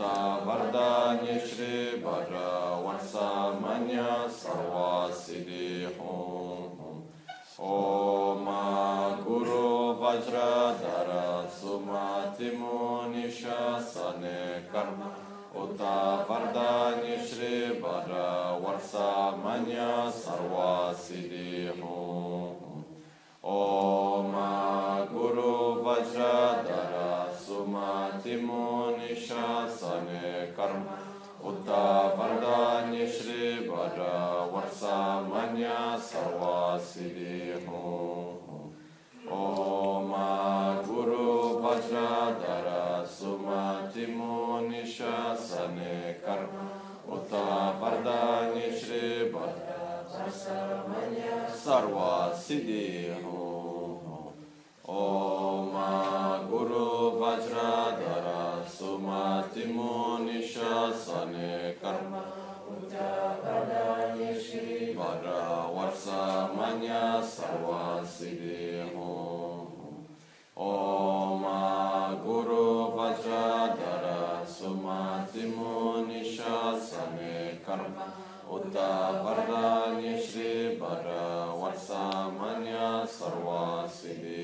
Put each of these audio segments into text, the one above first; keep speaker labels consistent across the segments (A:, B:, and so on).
A: वरदान्य श्री वर वर्षमन्य सर्वासिदि ओम गुरु वज्रधर सुमतिमो निशसने कर्म उत वरदान्य श्री वर वर्षमन्य सर्वासिदि ओम गुरु वज्रधर Суматимо нишасане карма Утта вардане шри бада варса манья сарва сидиху Ома гуру ваджадара суматимо нишасане карма Утта вардане шри бада варса манья сарва сидиху Ома Timun Nisha Sanekar, pada nyisi, udah warsa manya, warsa wad sidiho, oh maguro baca darah, pada nyisi, udah warsa manya, warsa.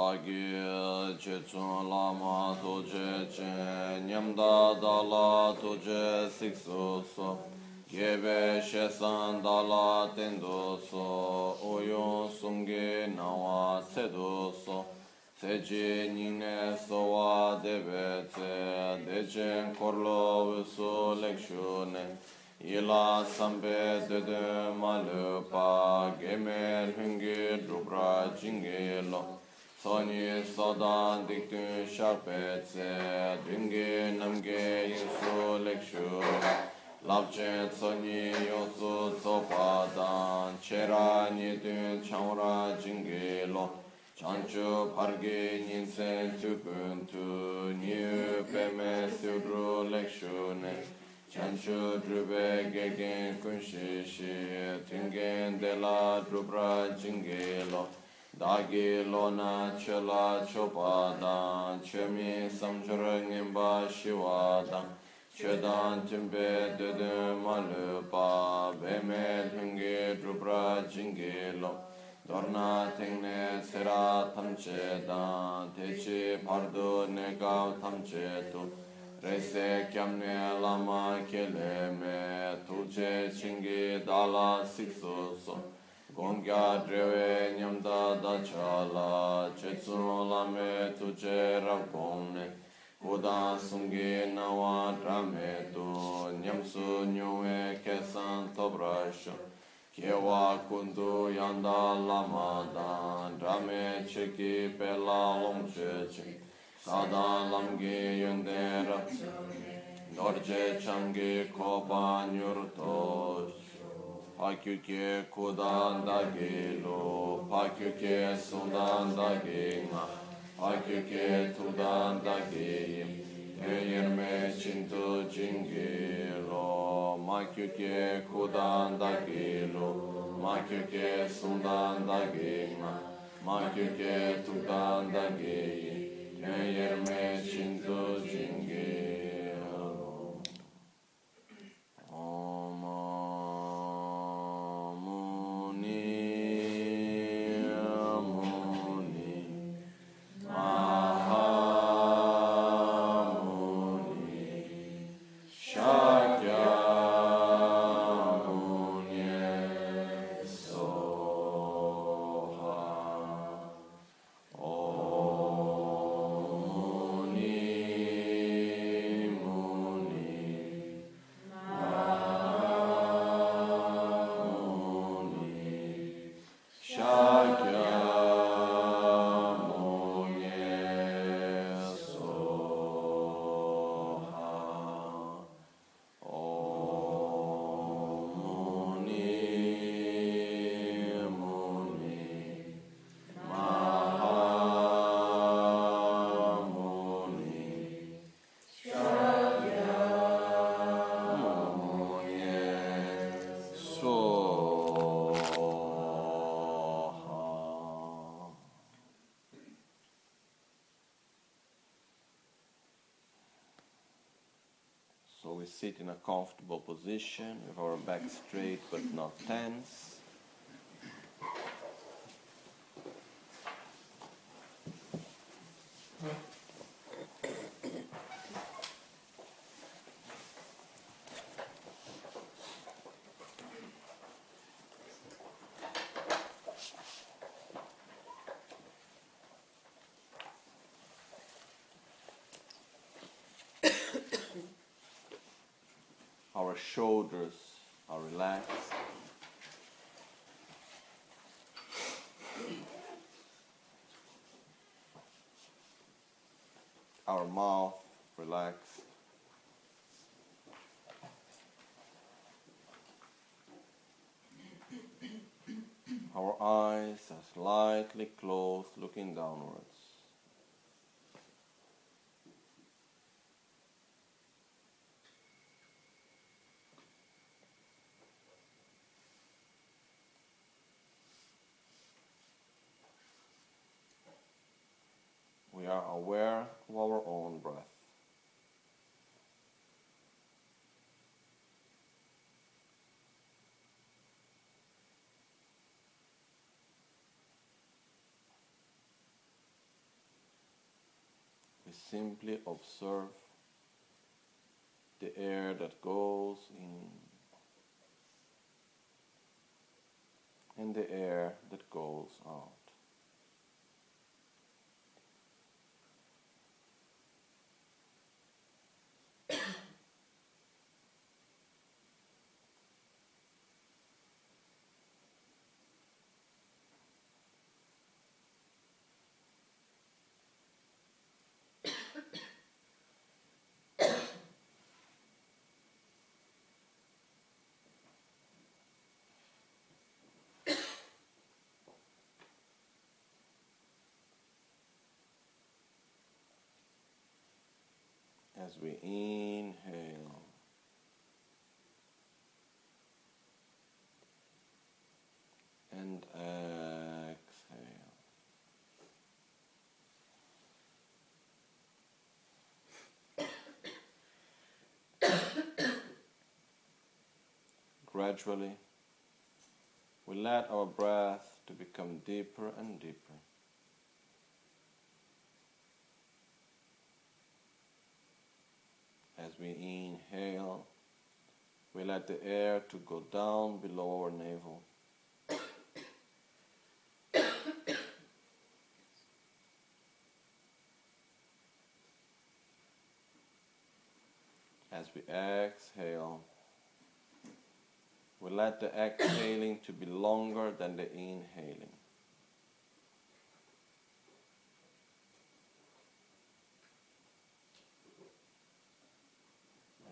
A: lāgyū che tsūn lāma tu che che nyamdā dālā tu che sik su su gebe she san dālā ten du su uyō sumgi nāwā tse du su tse chi nīne so wā debe tse de chen korlo visu lek shu ne ila sambe dede malu pa geme hungi drupra jingi lo Soni sodan diktun sharpetse, dungi namge yinsu lekshu. Labchen soni yonsu tsopadan, chera nidun chamra jingi lo. Chanchu pargi ninsen tukuntu, niyu peme sudru lekshu ne. Chanchu drube gegen kunshishi, de la drubra jingi lo. dāgī lōna chūlā chūpādāṁ chūmī samchūra ngīmbā shivādāṁ chūdāṁ chīmbē dēdē mālūpā bēmē dhūngī dhūprā jīngī lō dōrnā tīngne sirā tamchēdāṁ tēchī pārdū nēkāv tamchētū rēsē kiamne lāma kēlē mē tūchē chīngī dālā siksū sō gomgya drewe nyamda dachala chetsuno lame tuche rabkomne kudan sungi nawa drame tu nyamsu nyuwe kesan tobrasho. Kewa kundu yanda lama dan drame cheki pela lomche cheki sadan lamgi yunde rabse norje changi koba nyurtosh pakyuke kudan da gelo pakyuke sundan da genga pakyuke tudan da geyim Yerme chintu jingelo makyuke kudan da gelo makyuke sundan da genga makyuke tudan da geyim Yerme a comfortable position with our back straight but not tense. Our shoulders are relaxed. Our mouth relaxed. Our eyes are slightly closed, looking downwards. We are aware of our own breath. We simply observe the air that goes in and the air that goes out. As we inhale. And exhale. Gradually, we let our breath to become deeper and deeper. As we inhale, we let the air to go down below our navel. As we exhale, we let the exhaling to be longer than the inhaling.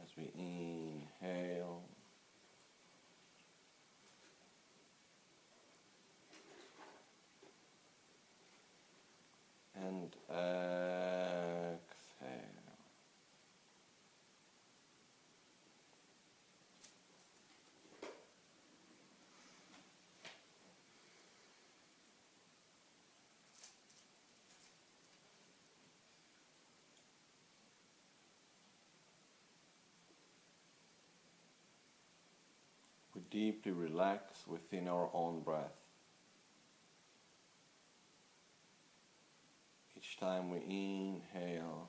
A: As we inhale, and exhale. We deeply relax within our own breath. Each time we inhale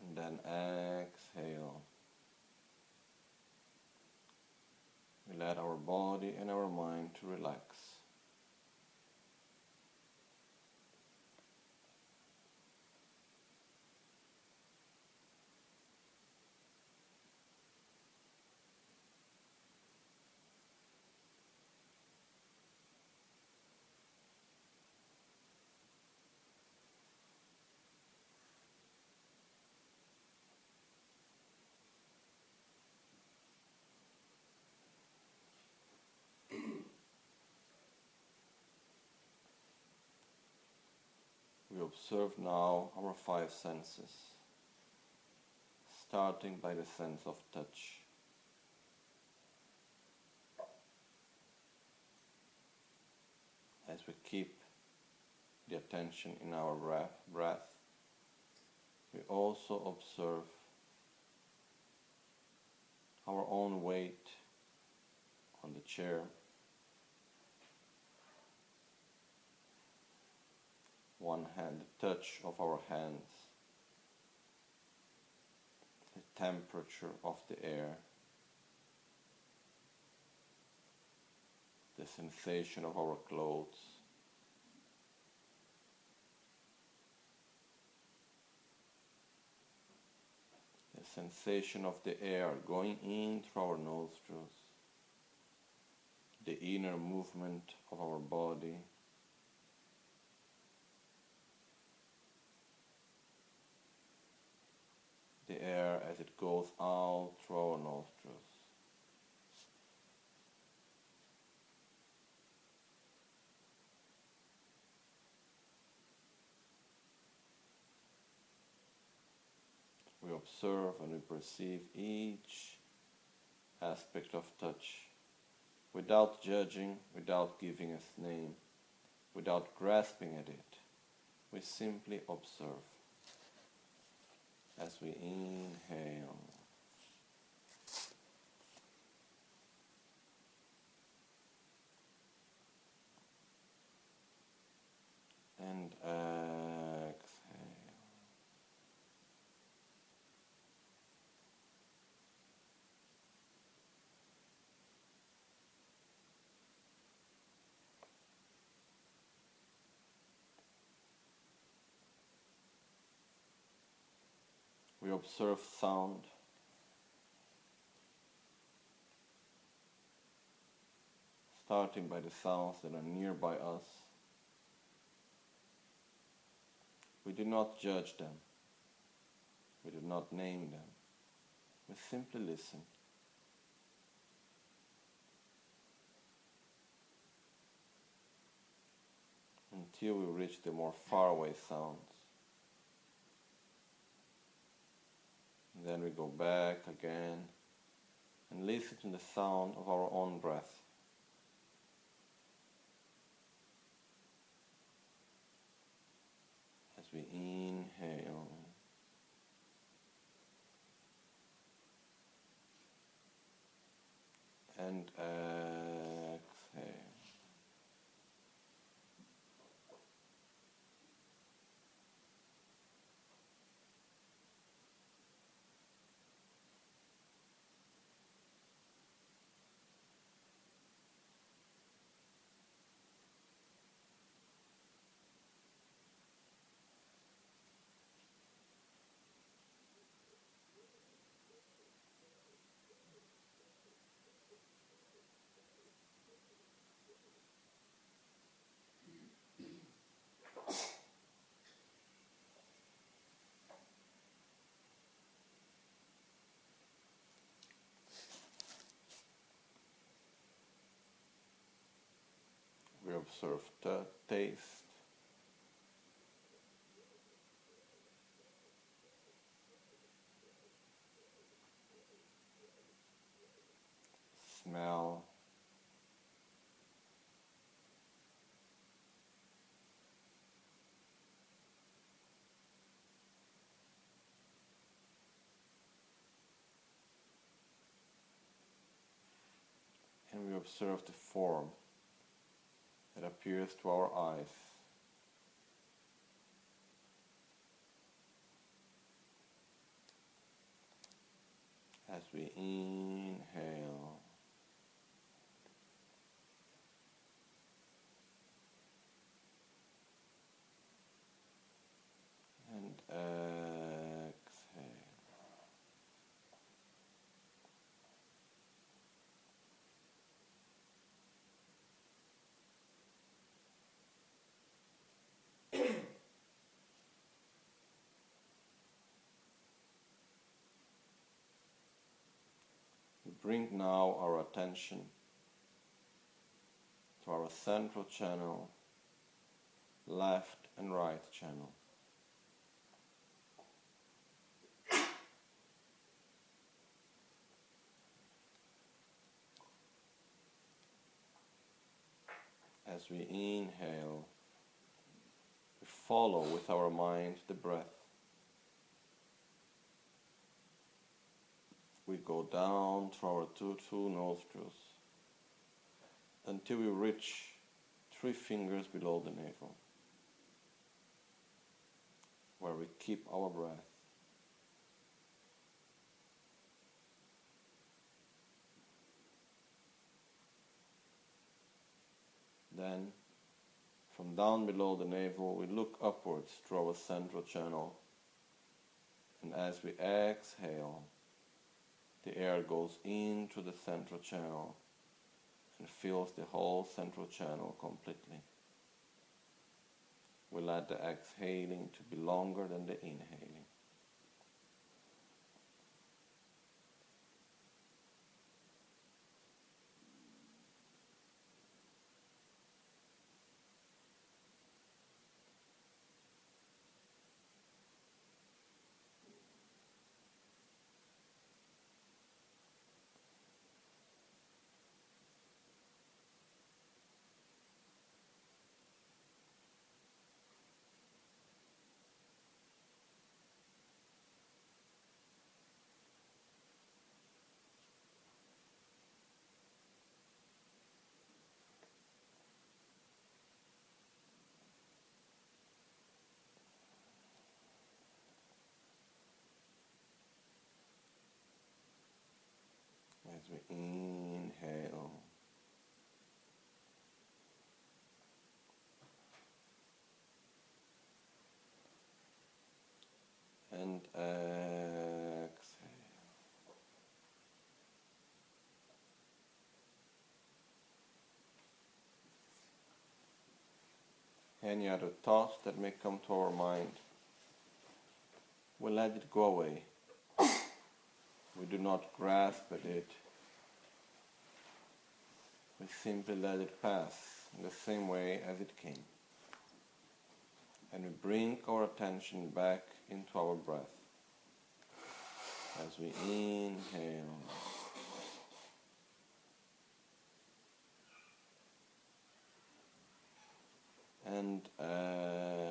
A: and then exhale, we let our body and our mind to relax. We observe now our five senses, starting by the sense of touch. As we keep the attention in our breath, we also observe our own weight on the chair. One hand, the touch of our hands, the temperature of the air, the sensation of our clothes. The sensation of the air going in through our nostrils, the inner movement of our body. The air as it goes out through our nostrils. We observe and we perceive each aspect of touch without judging, without giving us name, without grasping at it. We simply observe as we inhale. And exhale. Observe sound. Starting by the sounds that are nearby us. We do not judge them. We do not name them. We simply listen. Until we reach the more faraway sounds. And then we go back again and listen to the sound of our own breath. As we inhale. And. We observe the taste. Smell. And we observe the form that appears to our eyes. As we inhale and exhale. We bring now our attention to our central channel, left and right channel. As we inhale, we follow with our mind the breath. We go down through our two, two nostrils until we reach three fingers below the navel, where we keep our breath. Then, from down below the navel, we look upwards through our central channel, and as we exhale, the air goes into the central channel and fills the whole central channel completely. We let the exhaling to be longer than the inhaling. as we inhale. And exhale. Any other thoughts that may come to our mind, we let it go away. we do not grasp at it. We simply let it pass in the same way as it came. And we bring our attention back into our breath as we inhale. And uh,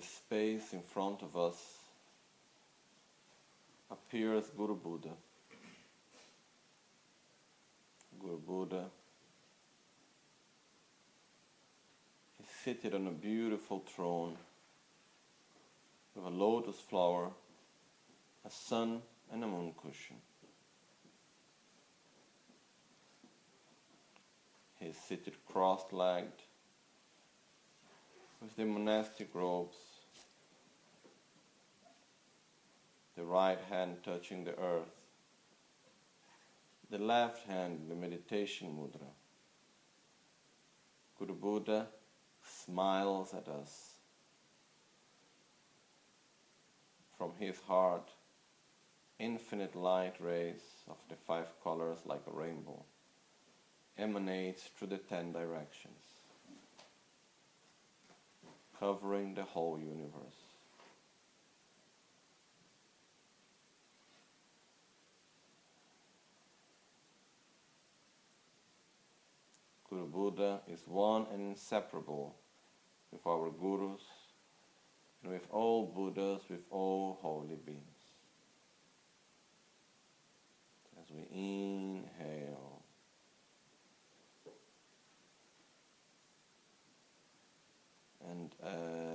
A: the space in front of us appears Guru Buddha. Guru Buddha is seated on a beautiful throne with a lotus flower, a sun, and a moon cushion. He is seated cross legged with the monastic robes, the right hand touching the earth, the left hand the meditation mudra. Guru Buddha smiles at us. From his heart, infinite light rays of the five colors like a rainbow emanates through the ten directions covering the whole universe. Guru Buddha is one and inseparable with our gurus and with all Buddhas, with all holy beings. As we inhale. and exhale.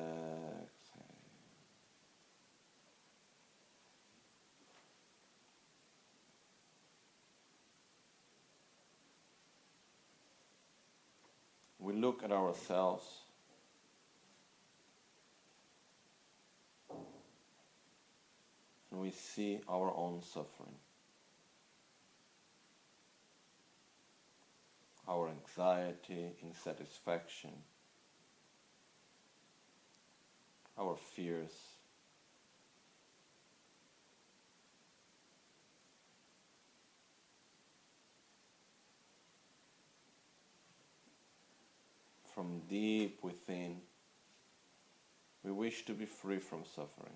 A: Look at ourselves, and we see our own suffering, our anxiety, insatisfaction, our fears. From deep within, we wish to be free from suffering,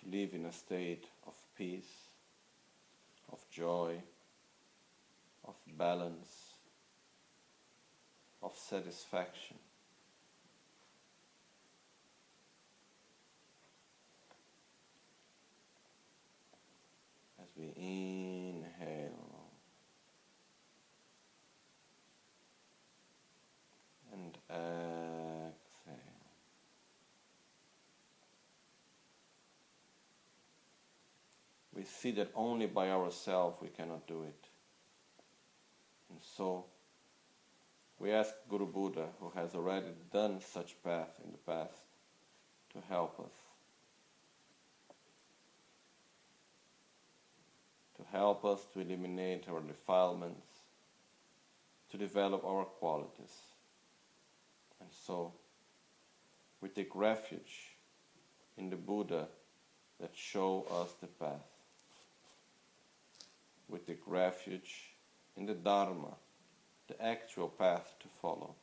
A: to live in a state of peace, of joy, of balance, of satisfaction. As we inhale and exhale. We see that only by ourselves we cannot do it. And so we ask Guru Buddha, who has already done such path in the past, to help us. To help us to eliminate our defilements, to develop our qualities. And so we take refuge in the Buddha that show us the path. We take refuge in the Dharma, the actual path to follow.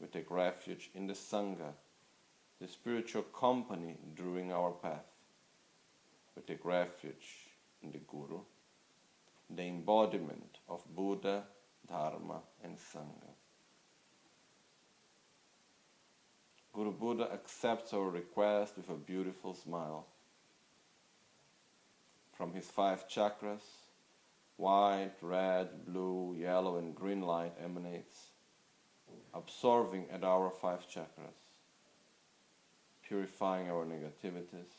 A: We take refuge in the Sangha, the spiritual company during our path. We take refuge in the Guru, the embodiment of Buddha, Dharma, and Sangha. Guru Buddha accepts our request with a beautiful smile. From his five chakras, white, red, blue, yellow, and green light emanates, absorbing at our five chakras, purifying our negativities,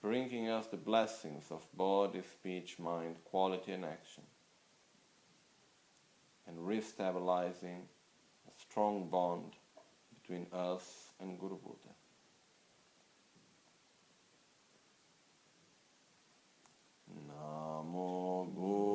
A: bringing us the blessings of body, speech, mind, quality, and action, and restabilizing a strong bond between us and Guru Buddha. Namo Guru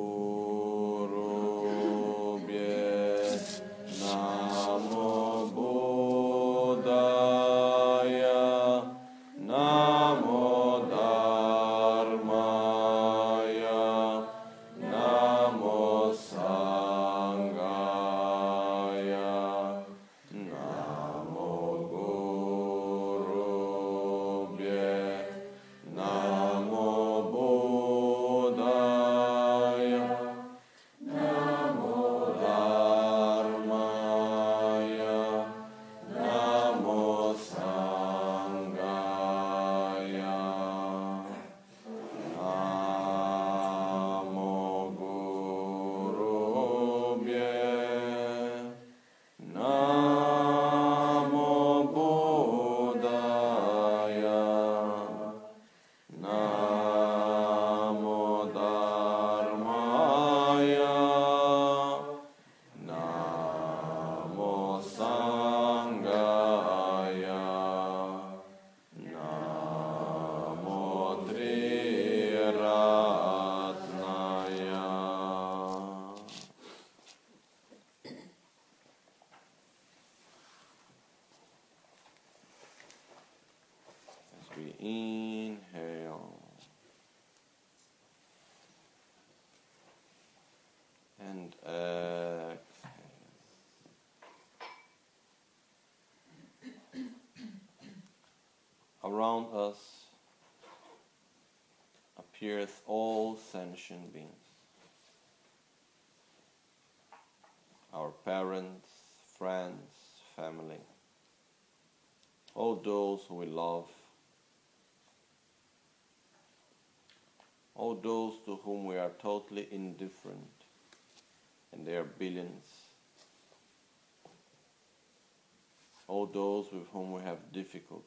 A: have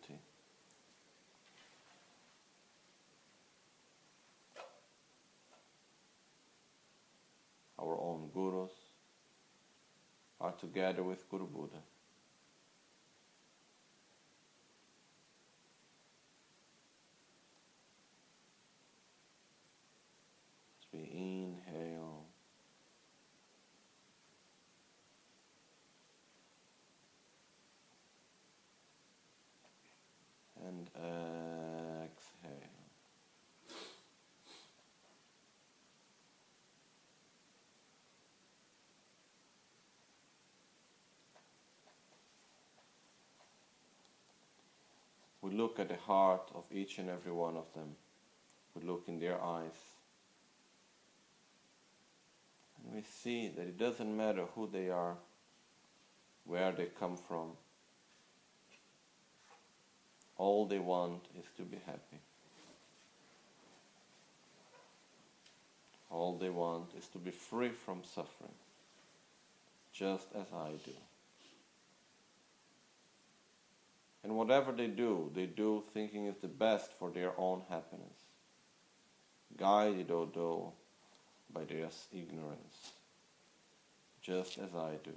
A: own gurus are together with Guru Buddha. As we inhale and exhale. We look at the heart of each and every one of them. We look in their eyes. And we see that it doesn't matter who they are, where they come from. All they want is to be happy. All they want is to be free from suffering, just as I do. And whatever they do, they do thinking it's the best for their own happiness, guided although by their ignorance, just as I do.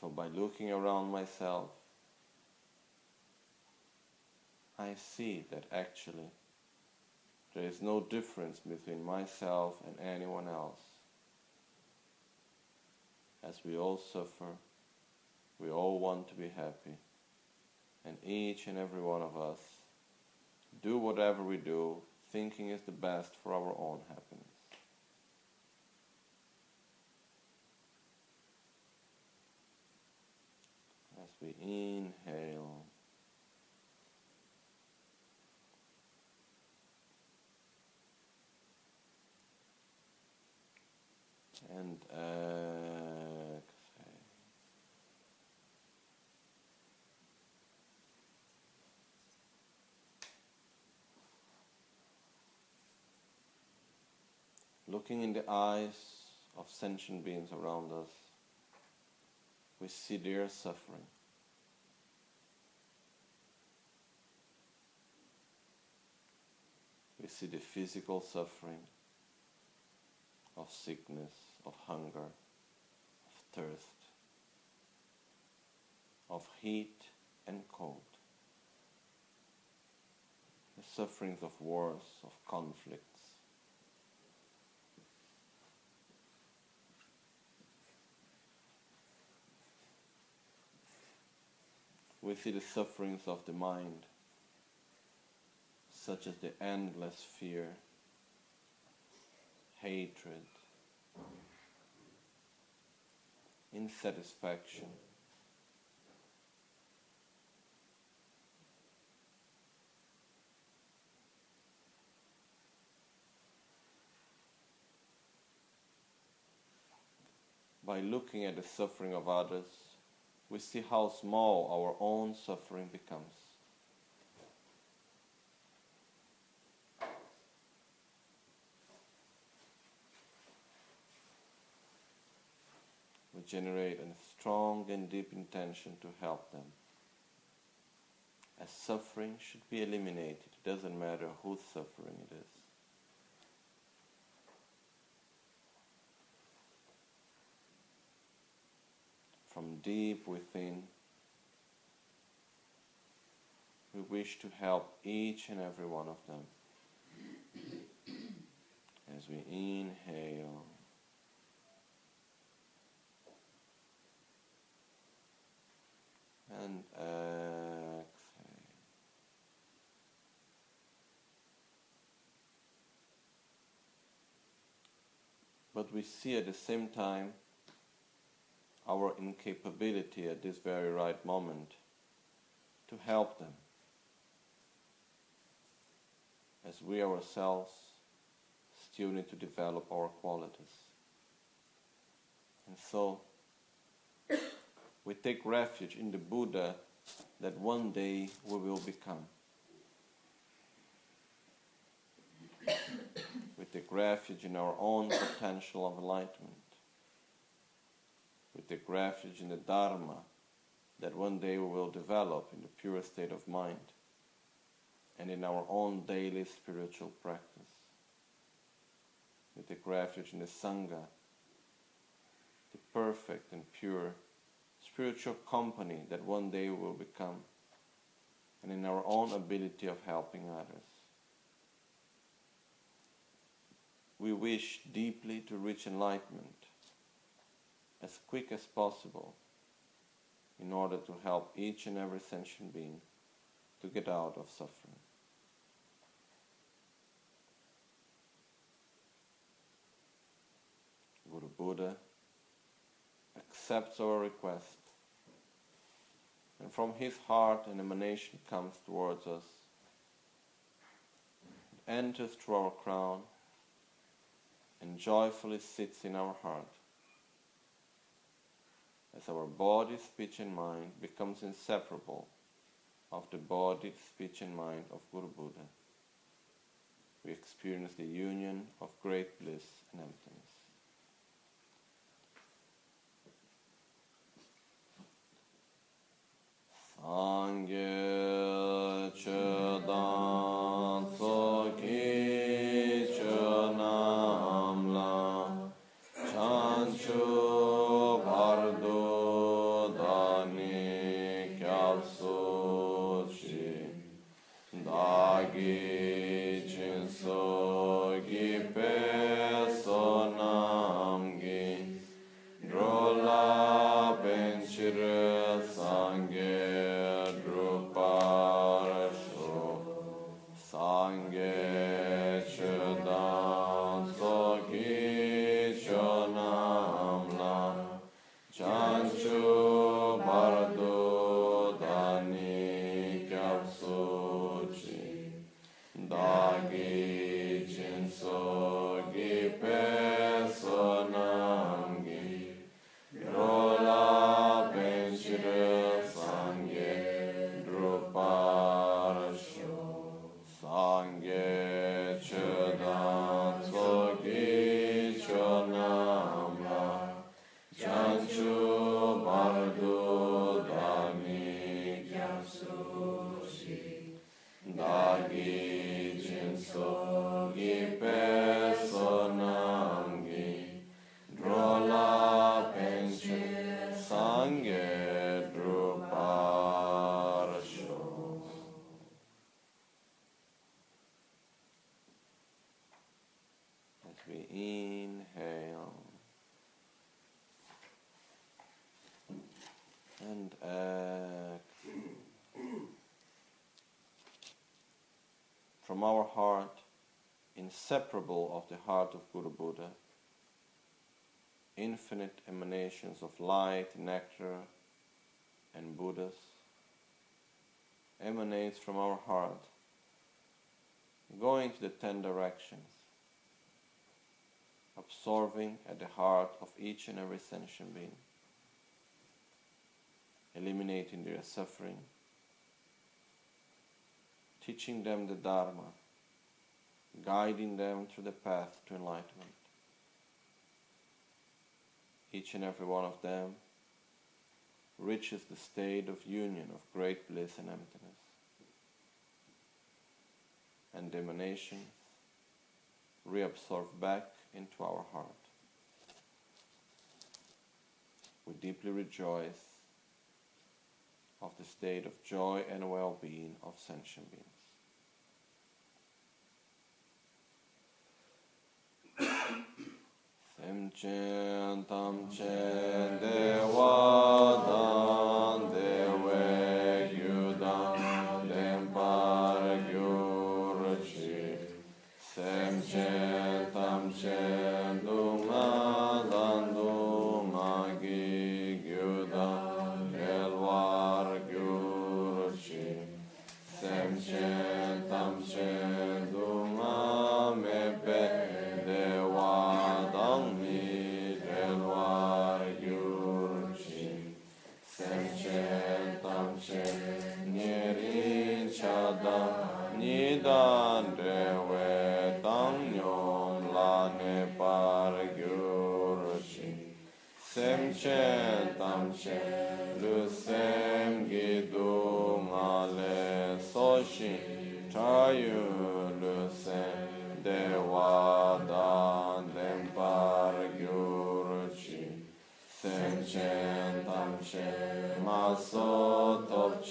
A: So by looking around myself, I see that actually there is no difference between myself and anyone else. As we all suffer, we all want to be happy, and each and every one of us do whatever we do thinking is the best for our own happiness. As we inhale, and exhale. Looking in the eyes of sentient beings around us, we see their suffering. We see the physical suffering of sickness, of hunger, of thirst, of heat and cold, the sufferings of wars, of conflicts. We see the sufferings of the mind, such as the endless fear, hatred, insatisfaction. By looking at the suffering of others, we see how small our own suffering becomes. We generate a strong and deep intention to help them. As suffering should be eliminated, it doesn't matter whose suffering it is. From deep within, we wish to help each and every one of them. As we inhale, and exhale. But we see at the same time our incapability at this very right moment to help them as we ourselves still need to develop our qualities. And so we take refuge in the Buddha that one day we will become. we take refuge in our own potential of enlightenment. We take refuge in the Dharma that one day we will develop in the pure state of mind and in our own daily spiritual practice. We take refuge in the Sangha, the perfect and pure spiritual company that one day we will become, and in our own ability of helping others. We wish deeply to reach enlightenment as quick as possible in order to help each and every sentient being to get out of suffering. Guru Buddha accepts our request, and from his heart an emanation comes towards us, enters through our crown, and joyfully sits in our heart. As our body, speech, and mind becomes inseparable of the body, speech, and mind of Guru Buddha, we experience the union of great bliss and emptiness. Sangye Chedan inseparable of the heart of Guru Buddha, infinite emanations of light, nectar, and Buddhas emanates from our heart, going to the ten directions, absorbing at the heart of each and every sentient being, eliminating their suffering, teaching them the Dharma, guiding them through the path to enlightenment. Each and every one of them reaches the state of union of great bliss and emptiness. And the emanations reabsorb back into our heart. We deeply rejoice of the state of joy and well-being of sentient beings. Semchen tamchen dewa dan dewe gyudan lempar gyurchi Semchen tamchen dunga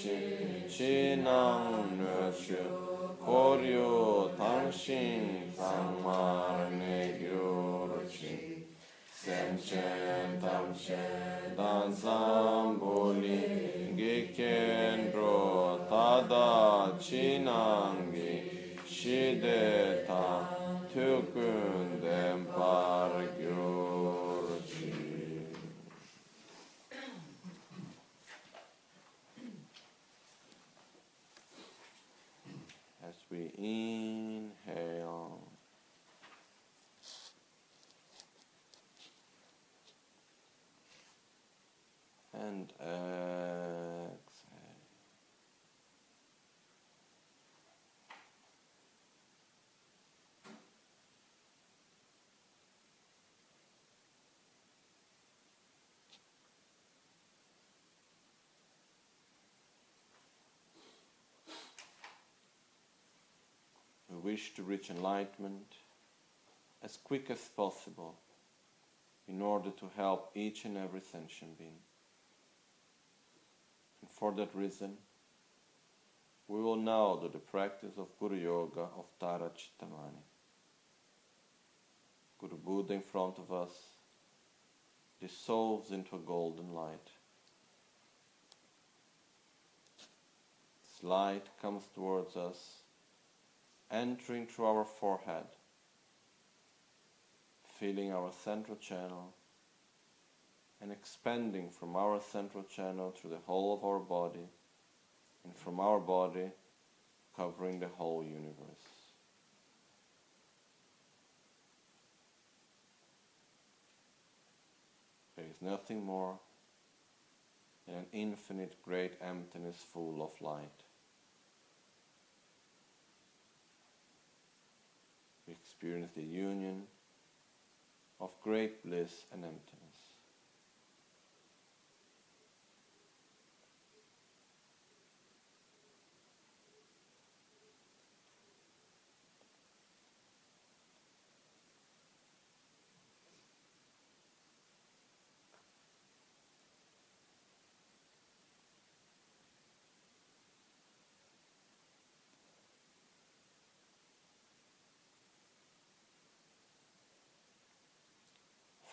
A: chi chi nang nyo shu koryo tang shin tang mar ne gyo ro chi sem chen tam chen dan sam bo li ge ken ro ta da chi nang gi shi de ta tu kun den par inhale. And exhale. We wish to reach enlightenment as quick as possible in order to help each and every sentient being. And for that reason, we will now do the practice of Guru Yoga of Tara Cittamani. Guru Buddha in front of us dissolves into a golden light. This light comes towards us entering through our forehead, filling our central channel, and expanding from our central channel through the whole of our body, and from our body covering the whole universe. There is nothing more than an infinite great emptiness full of light. we experience the union of great bliss and emptiness.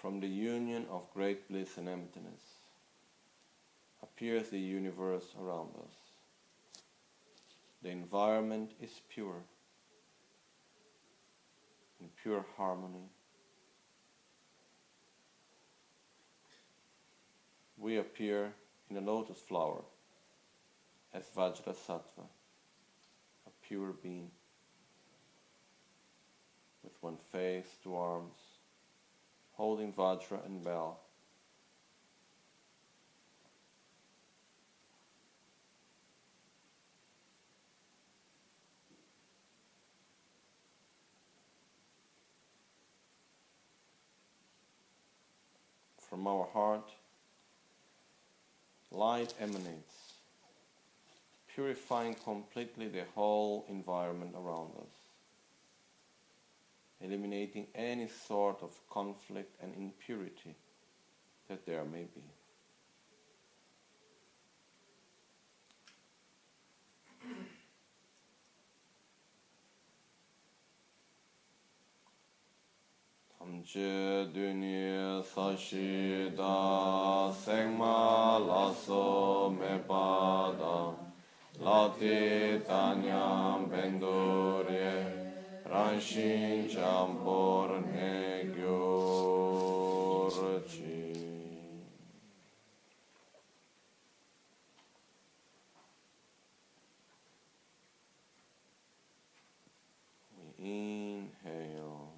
A: From the union of great bliss and emptiness appears the universe around us. The environment is pure, in pure harmony. We appear in a lotus flower as Vajrasattva, a pure being with one face, two arms, holding Vajra and bell. From our heart, light emanates, purifying completely the whole environment around us eliminating any sort of conflict and impurity that there may be. Tamche duni sashi da sengma laso me pada lati tanyam bendurye Ranshin Chambor Negyorchi. We inhale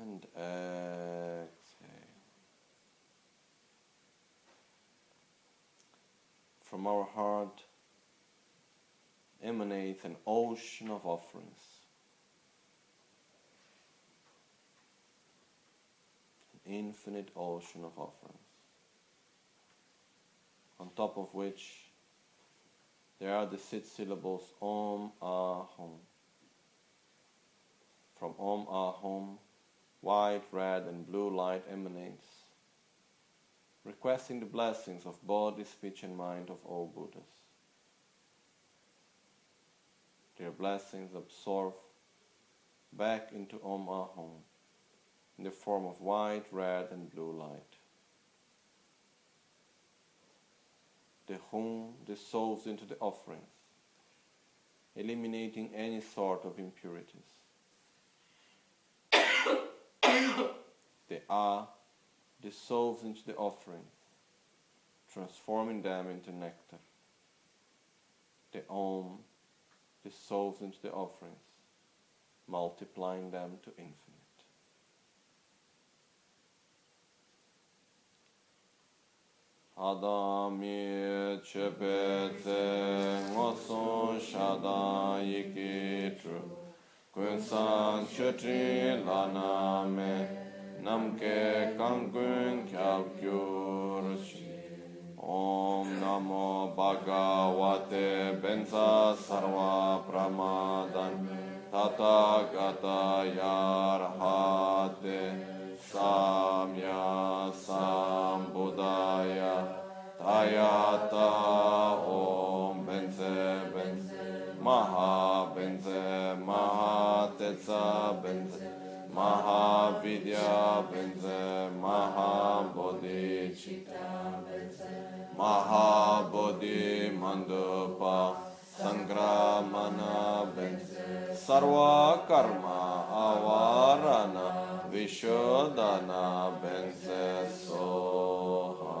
A: and exhale. From our heart emanates an ocean of offerings. An infinite ocean of offerings. On top of which there are the six syllables Om Ah Hum. From Om Ah Hum white, red, and blue light emanates, requesting the blessings of body, speech, and mind of all Buddhas. Their blessings absorb back into Om Ahom in the form of white, red, and blue light. The Hum dissolves into the offerings, eliminating any sort of impurities. the Ah dissolves into the offerings, transforming them into nectar. The Om dissolves into the offerings, multiplying them to infinite. Adami chepe tse ngoson shada yiki tru kun san chetri lana me namke kankun kyab gyur ॐ नमो भगवते बेन्स सर्वप्रमादन् तथागतयार्हते साम्या साम्बुदाय तयाता ॐ बेन्से बेन्स महा बेन्से महाविद्या बेन्स महाबोधिचिता बेन्स Mahabodhi Mandapa Sangramana Bense Sarva Karma Avarana Vishodana Bense Soha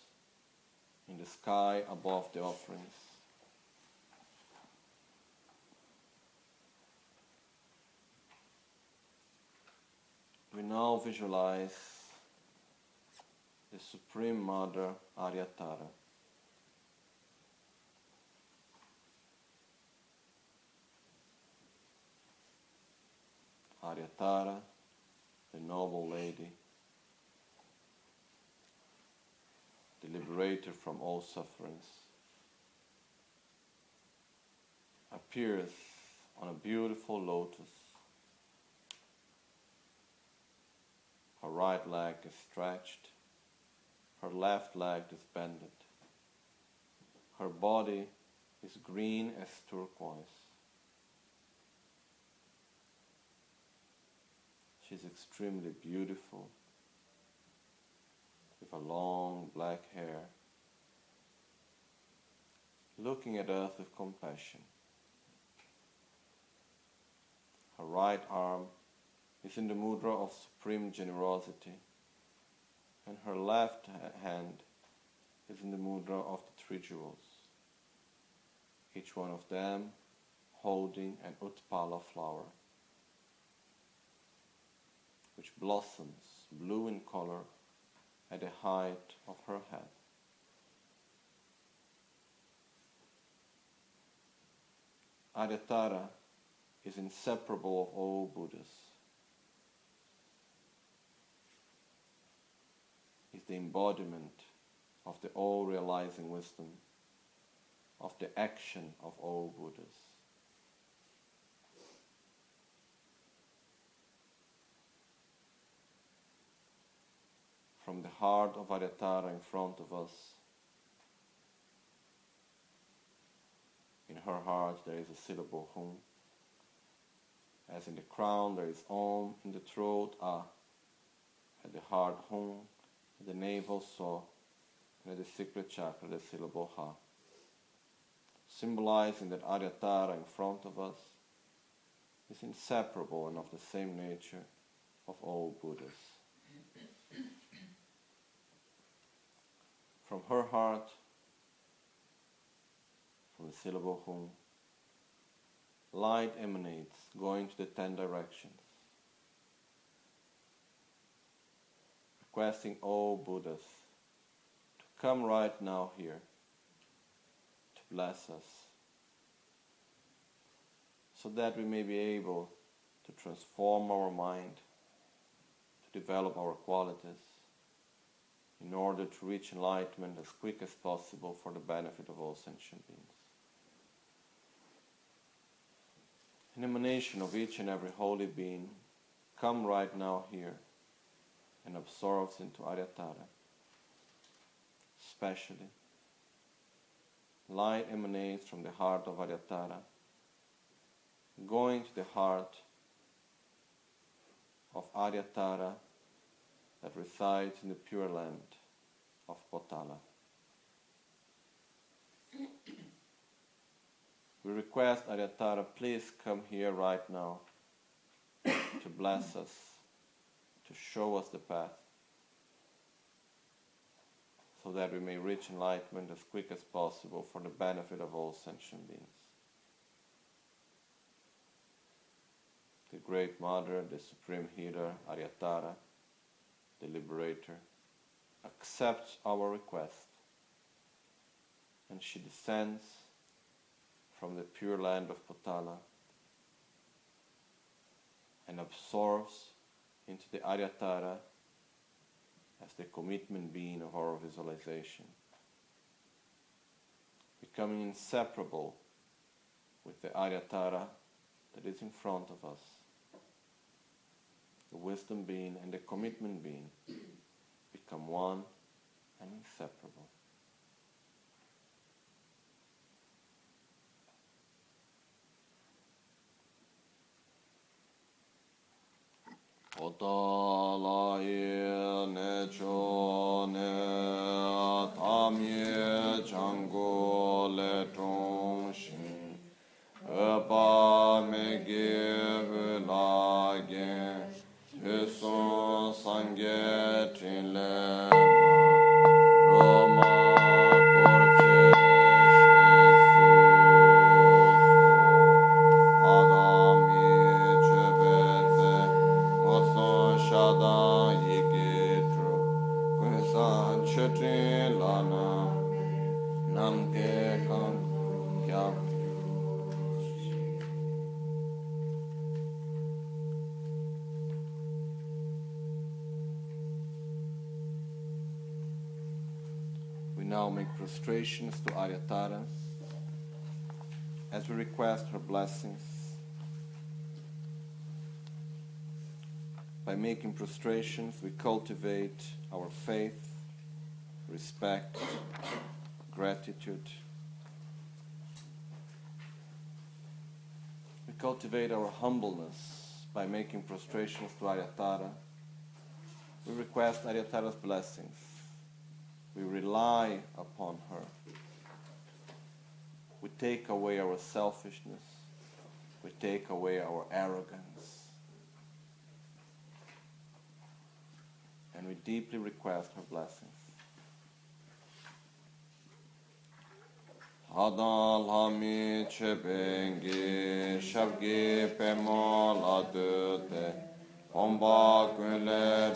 A: the sky above the offerings. We now visualize the Supreme Mother Aryatara. Aryatara, the noble lady, liberator from all sufferings, appears on a beautiful lotus. Her right leg is stretched, her left leg is bended. Her body is green as turquoise. She's extremely beautiful a long black hair, looking at us with compassion. Her right arm is in the mudra of supreme generosity, and her left hand is in the mudra of the three jewels, each one of them holding an utpala flower, which blossoms blue in color at the height of her head. Aryatara is inseparable of all Buddhas. Is the embodiment of the all realizing wisdom, of the action of all Buddhas. From the heart of Aryatara in front of us, in her heart there is a syllable Hum. As in the crown there is Om, in the throat Ah, at the heart hung, at the navel so, and at the secret chakra, the syllable ha. Symbolizing that Aryatara in front of us is inseparable and of the same nature of all Buddhas. From her heart, from the syllable hum, light emanates, going to the ten directions, requesting all Buddhas to come right now here to bless us, so that we may be able to transform our mind, to develop our qualities, in order to reach enlightenment as quick as possible for the benefit of all sentient beings. An emanation of each and every holy being come right now here and absorbs into Aryatara. Especially, light emanates from the heart of Aryatara, going to the heart of Aryatara that resides in the pure land of Potala. We request Aryatara, please come here right now to bless us, to show us the path, so that we may reach enlightenment as quick as possible for the benefit of all sentient beings. The Great Mother, the Supreme Healer, Aryatara, the Liberator, accepts our request and she descends from the pure land of Potala and absorbs into the Aryatara as the commitment being of our visualization, becoming inseparable with the Aryatara that is in front of us, the wisdom being and the commitment being become one and inseparable. Otala ye ne cho ne ge الآيات لا prostrations to Aryatara as we request her blessings By making prostrations, we cultivate our faith, respect, gratitude. We cultivate our humbleness by making prostrations to Aryatara. We request Aryatara's blessings. We rely upon her. We take away our selfishness. We take away our arrogance. and we deeply request her blessings. Hadan lami chebengi shabgi pemo la dute Omba kunle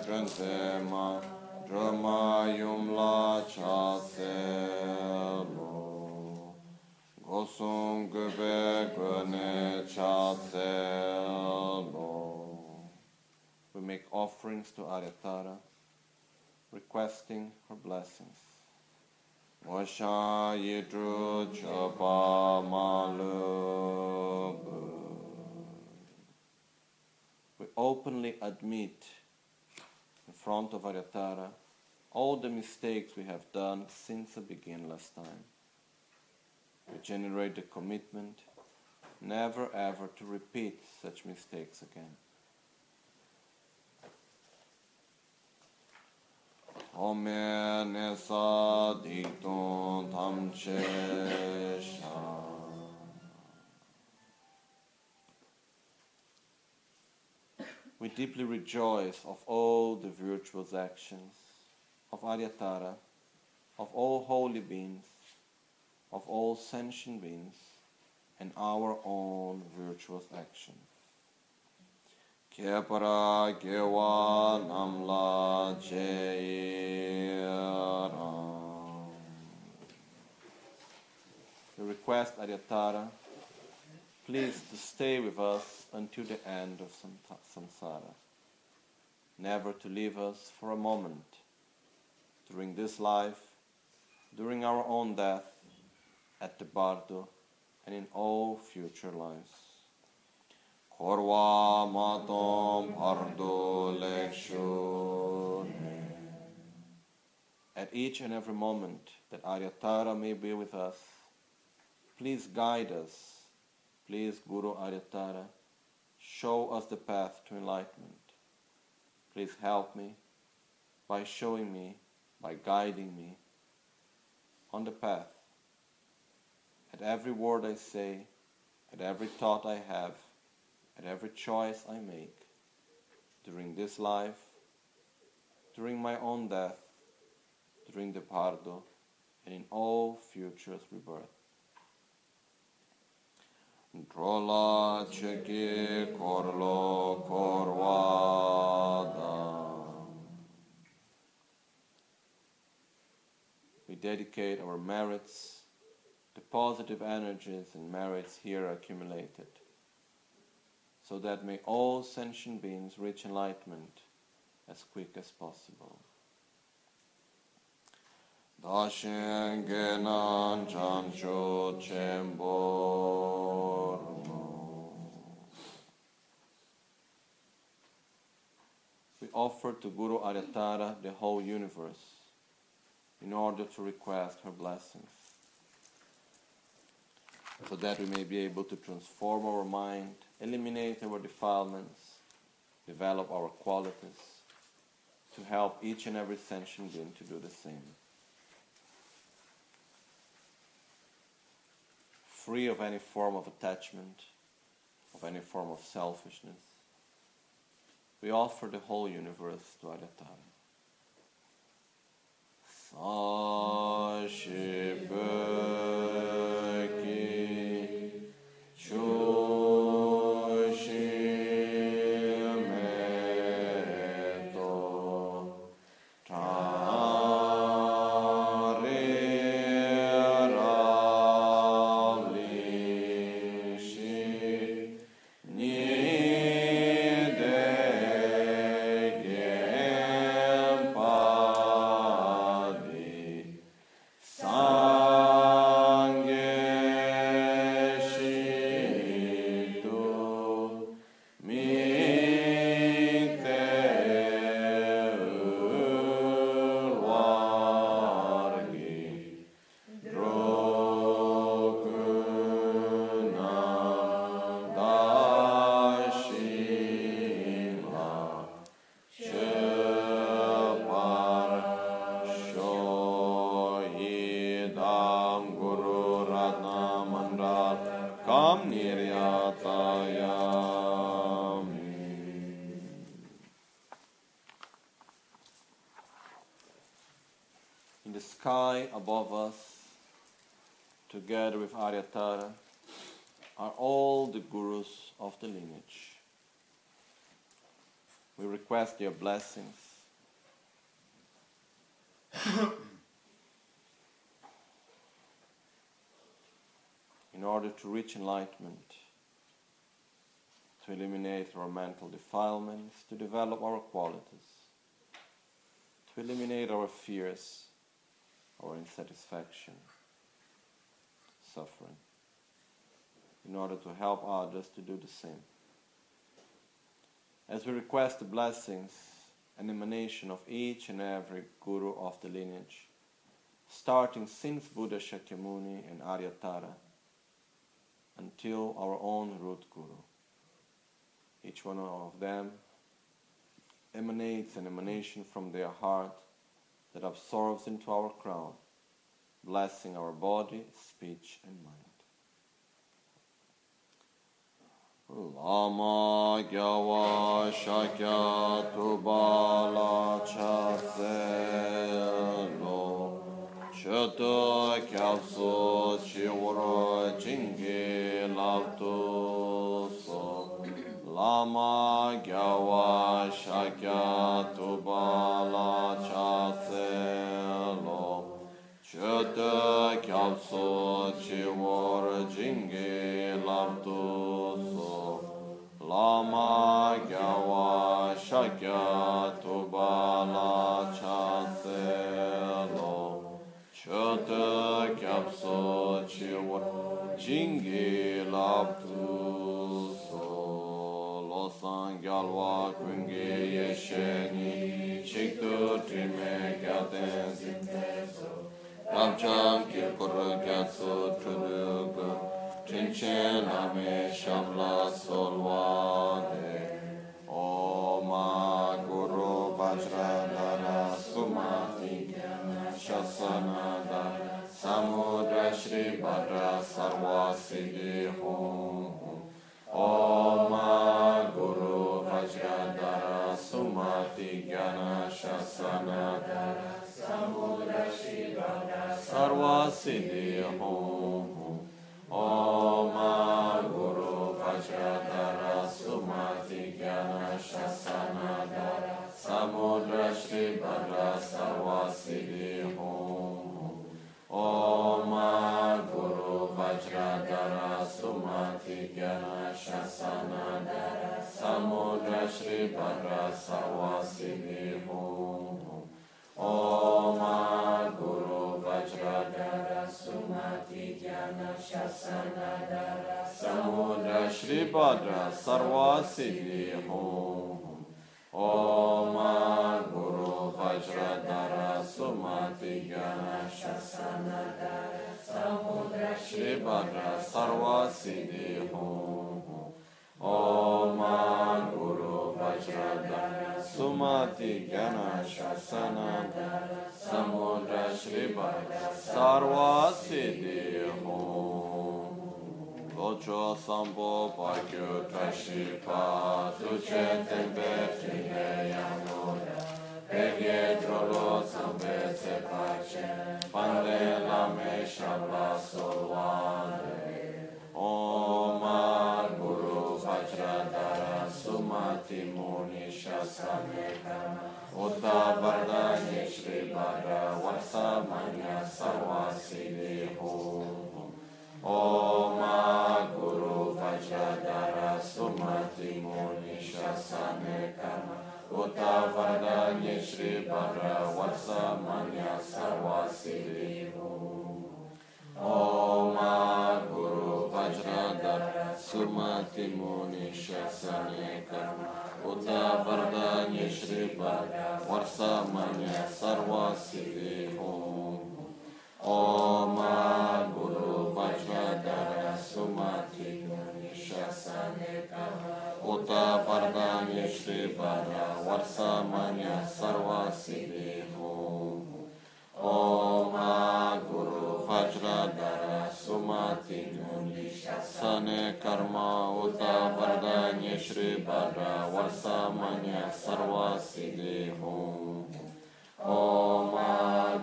A: Gosung gube gune We make offerings to Aryatara requesting her blessings. Washa yidru chapa malu. We openly admit front of Aryatara all the mistakes we have done since the beginning last time. We generate the commitment never ever to repeat such mistakes again. Ome nesa dikton We deeply rejoice of all the virtuous actions of Aryatara, of all holy beings, of all sentient beings, and our own virtuous actions. Kepara gewa namla We request Aryatara, please to stay with us until the end of samsara, never to leave us for a moment during this life, during our own death, at the bardo, and in all future lives. Korwa matom pardo At each and every moment that Aryatara may be with us, please guide us. Please, Guru Aryatara, show us the path to enlightenment. Please help me by showing me, by guiding me on the path. At every word I say, at every thought I have, at every choice I make, during this life, during my own death, during the bardo, and in all future rebirth. Korwada. We dedicate our merits, the positive energies and merits here accumulated so that may all sentient beings reach enlightenment as quick as possible. We offer to Guru Aryatara the whole universe in order to request her blessings so that we may be able to transform our mind, eliminate our defilements, develop our qualities, to help each and every sentient being to do the same. Free of any form of attachment, of any form of selfishness, we offer the whole universe to Aryatara. request enlightenment, to eliminate our mental defilements, to develop our qualities, to eliminate our fears, our insatisfaction, suffering, in order to help others to do the same. As we request the blessings and emanation of each and every Guru of the lineage, starting since Buddha Shakyamuni and Aryatara until our own root Guru. Each one of them emanates an emanation from their heart that absorbs into our crown, blessing our body, speech, and mind. Lama gyawa shakya tubala Choto kyapso chiwara jingi labtu so. Lama gyawa shakya tubala lo. Choto kyapso chiwara jingi labtu so. Lama gyawa shakya tubala lo Chote kyapso chiwa jingi labtu so losan gyalwa kungi yesheni chiktu trime kyaten sinteso Ramcham kirkor gyatso truduga Trinchen lame shamla solvade Sarva Siddhi Hum Oma Guru Vajradhara Sumati Jnana Shasanada Samudra Shri Bhadra Sarva Siddhi Hum Om samudra shivana sarvasini homo. Om Guru Vajradhara Sumati Gyana Shasana Samudra Shivana sarvasini homo. Locho Sambo Bhagyo Tashipa Tuche Tembe Trineya Mura Pegye drolo sambe se pace Pande lame shabla solvade Om Guru Vajradhara Sumati Muni Shasane Kama Uta Vardhani Shri Bhadra Vatsa Manya Sarva Siddhi Hum Om Guru Vajradhara Sumati Muni Shasane Kama Uta Vardhanya Shri Bhadra Vatsa Manya Sarva Siddhi Om Guru Vajradhara Sumati Muni Shasane Kama Uta Vardhanya Shri Bhadra Vatsa Manya Sarva Siddhi Om Guru Vajradhara Sumati Shasane Uta Vardhanya Shri Bhara Varsamanya Sarva Siddhi Om Guru Vajradhara Sumati Shasane Karma Uta Vardhanya Shri Bhara Varsamanya Sarva Siddhi Om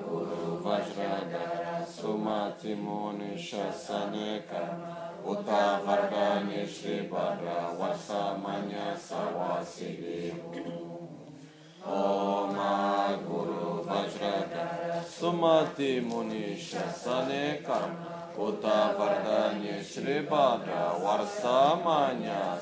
A: Guru Vajradhara Sumati Muni Shasane Karma Uta Vardhani Shri Bhadra Vasamanya Sarva Sumati Muni Shasane Uta Vardhani Shri Bhadra Varsamanya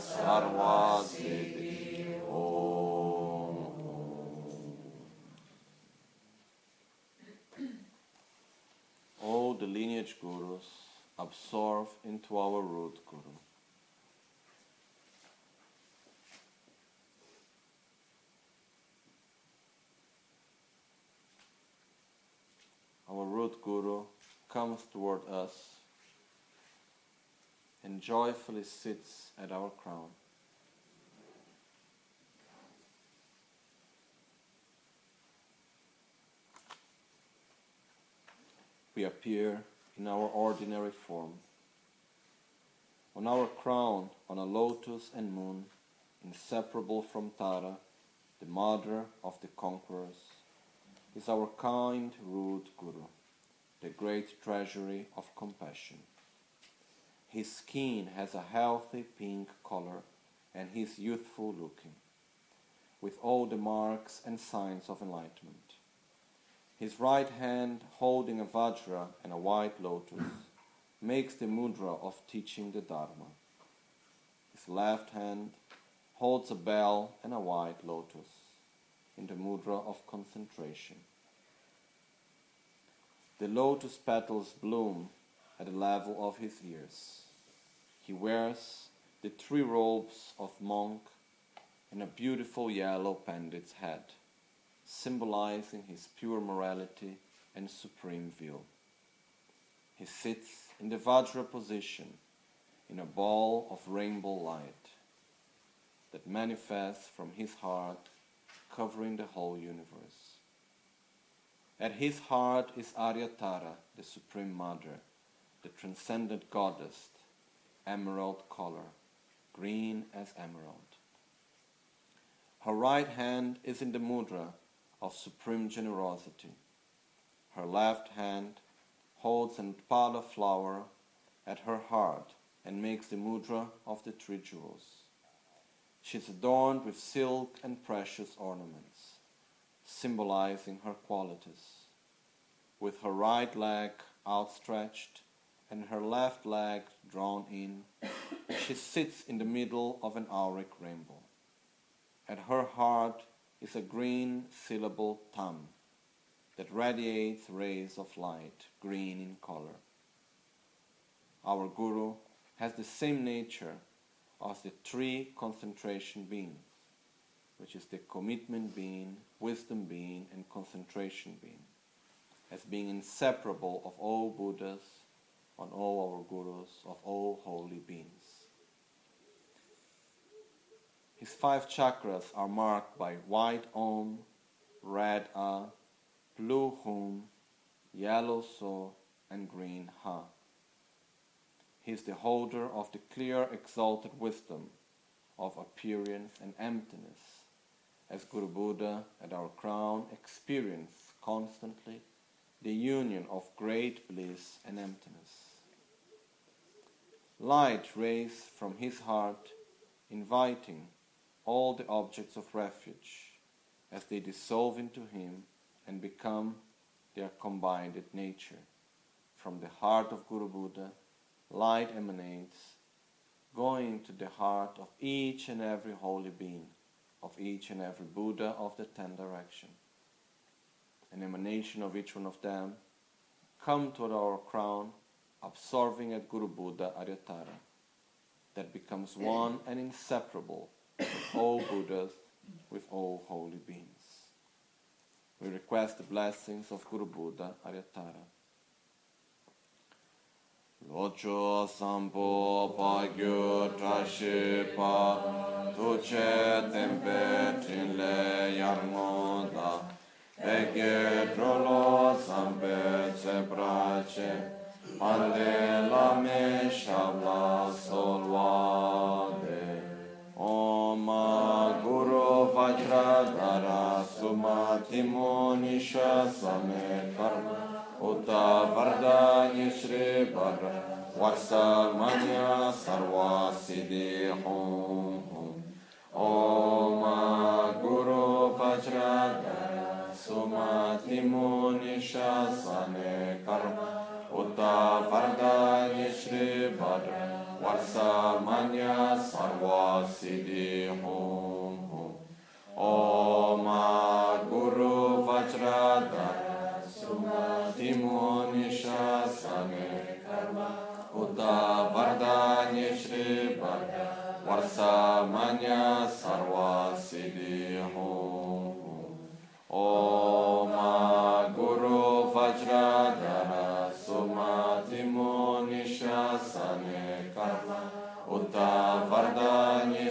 A: all the lineage gurus absorb into our root guru. Our root guru comes toward us and joyfully sits at our crown.
B: we appear in our ordinary form. On our crown, on a lotus and moon, inseparable from Tara, the mother of the conquerors, is our kind root Guru, the great treasury of compassion. His skin has a healthy pink color and he is youthful looking, with all the marks and signs of enlightenment. His right hand, holding a vajra and a white lotus, makes the mudra of teaching the Dharma. His left hand holds a bell and a white lotus in the mudra of concentration. The lotus petals bloom at the level of his ears. He wears the three robes of monk and a beautiful yellow pandit's head, symbolizing his pure morality and supreme view. He sits in the Vajra position in a ball of rainbow light that manifests from his heart, covering the whole universe. At his heart is Aryatara, the Supreme Mother, the transcendent goddess, emerald color, green as emerald. Her right hand is in the mudra of supreme generosity. Her left hand holds an utpala flower at her heart and makes the mudra of the three jewels. She is adorned with silk and precious ornaments, symbolizing her qualities. With her right leg outstretched and her left leg drawn in, she sits in the middle of an auric rainbow. At her heart is a green syllable tam that radiates rays of light, green in color. Our Guru has the same nature as the three concentration beings, which is the commitment being, wisdom being, and concentration being, as being inseparable of all Buddhas, on all our Gurus, of all holy beings. His five chakras are marked by white Om, red A, blue Hum, yellow So, and green Ha. Is the holder of the clear exalted wisdom of appearance and emptiness, as Guru Buddha at our crown experience constantly the union of great bliss and emptiness. Light rays from his heart, inviting all the objects of refuge as they dissolve into him and become their combined nature. From the heart of Guru Buddha, light emanates, going to the heart of each and every holy being, of each and every Buddha of the ten direction. An emanation of each one of them come to our crown, absorbing at Guru Buddha Aryatara, that becomes one and inseparable with all Buddhas, with all holy beings. We request the blessings of Guru Buddha Aryatara. Locho sampo pagyo trashi pa Tuche tempe trinle yarmonda Ege trolo sampe tseprache Pande lame shabla solvade Oma guru vajradara sumatimoni shasame karma. Uta Vardani Shri Bhara Vaksamanya Sarva Siddhi Hum Hum Om Guru Vajradhara Sumati Monisha Same Karma. Uta Vardani Shri Bhara Varsamanya Sarva Siddhi Hum Hum Om Guru Vajradhara Sumati Monisha Same Karma Uta Vardani Shri Bhara Varsamanya Sarva Siddhi Hum Hum Om Guru Vajradhara Sumati Monisha Same Karma Uta Vardani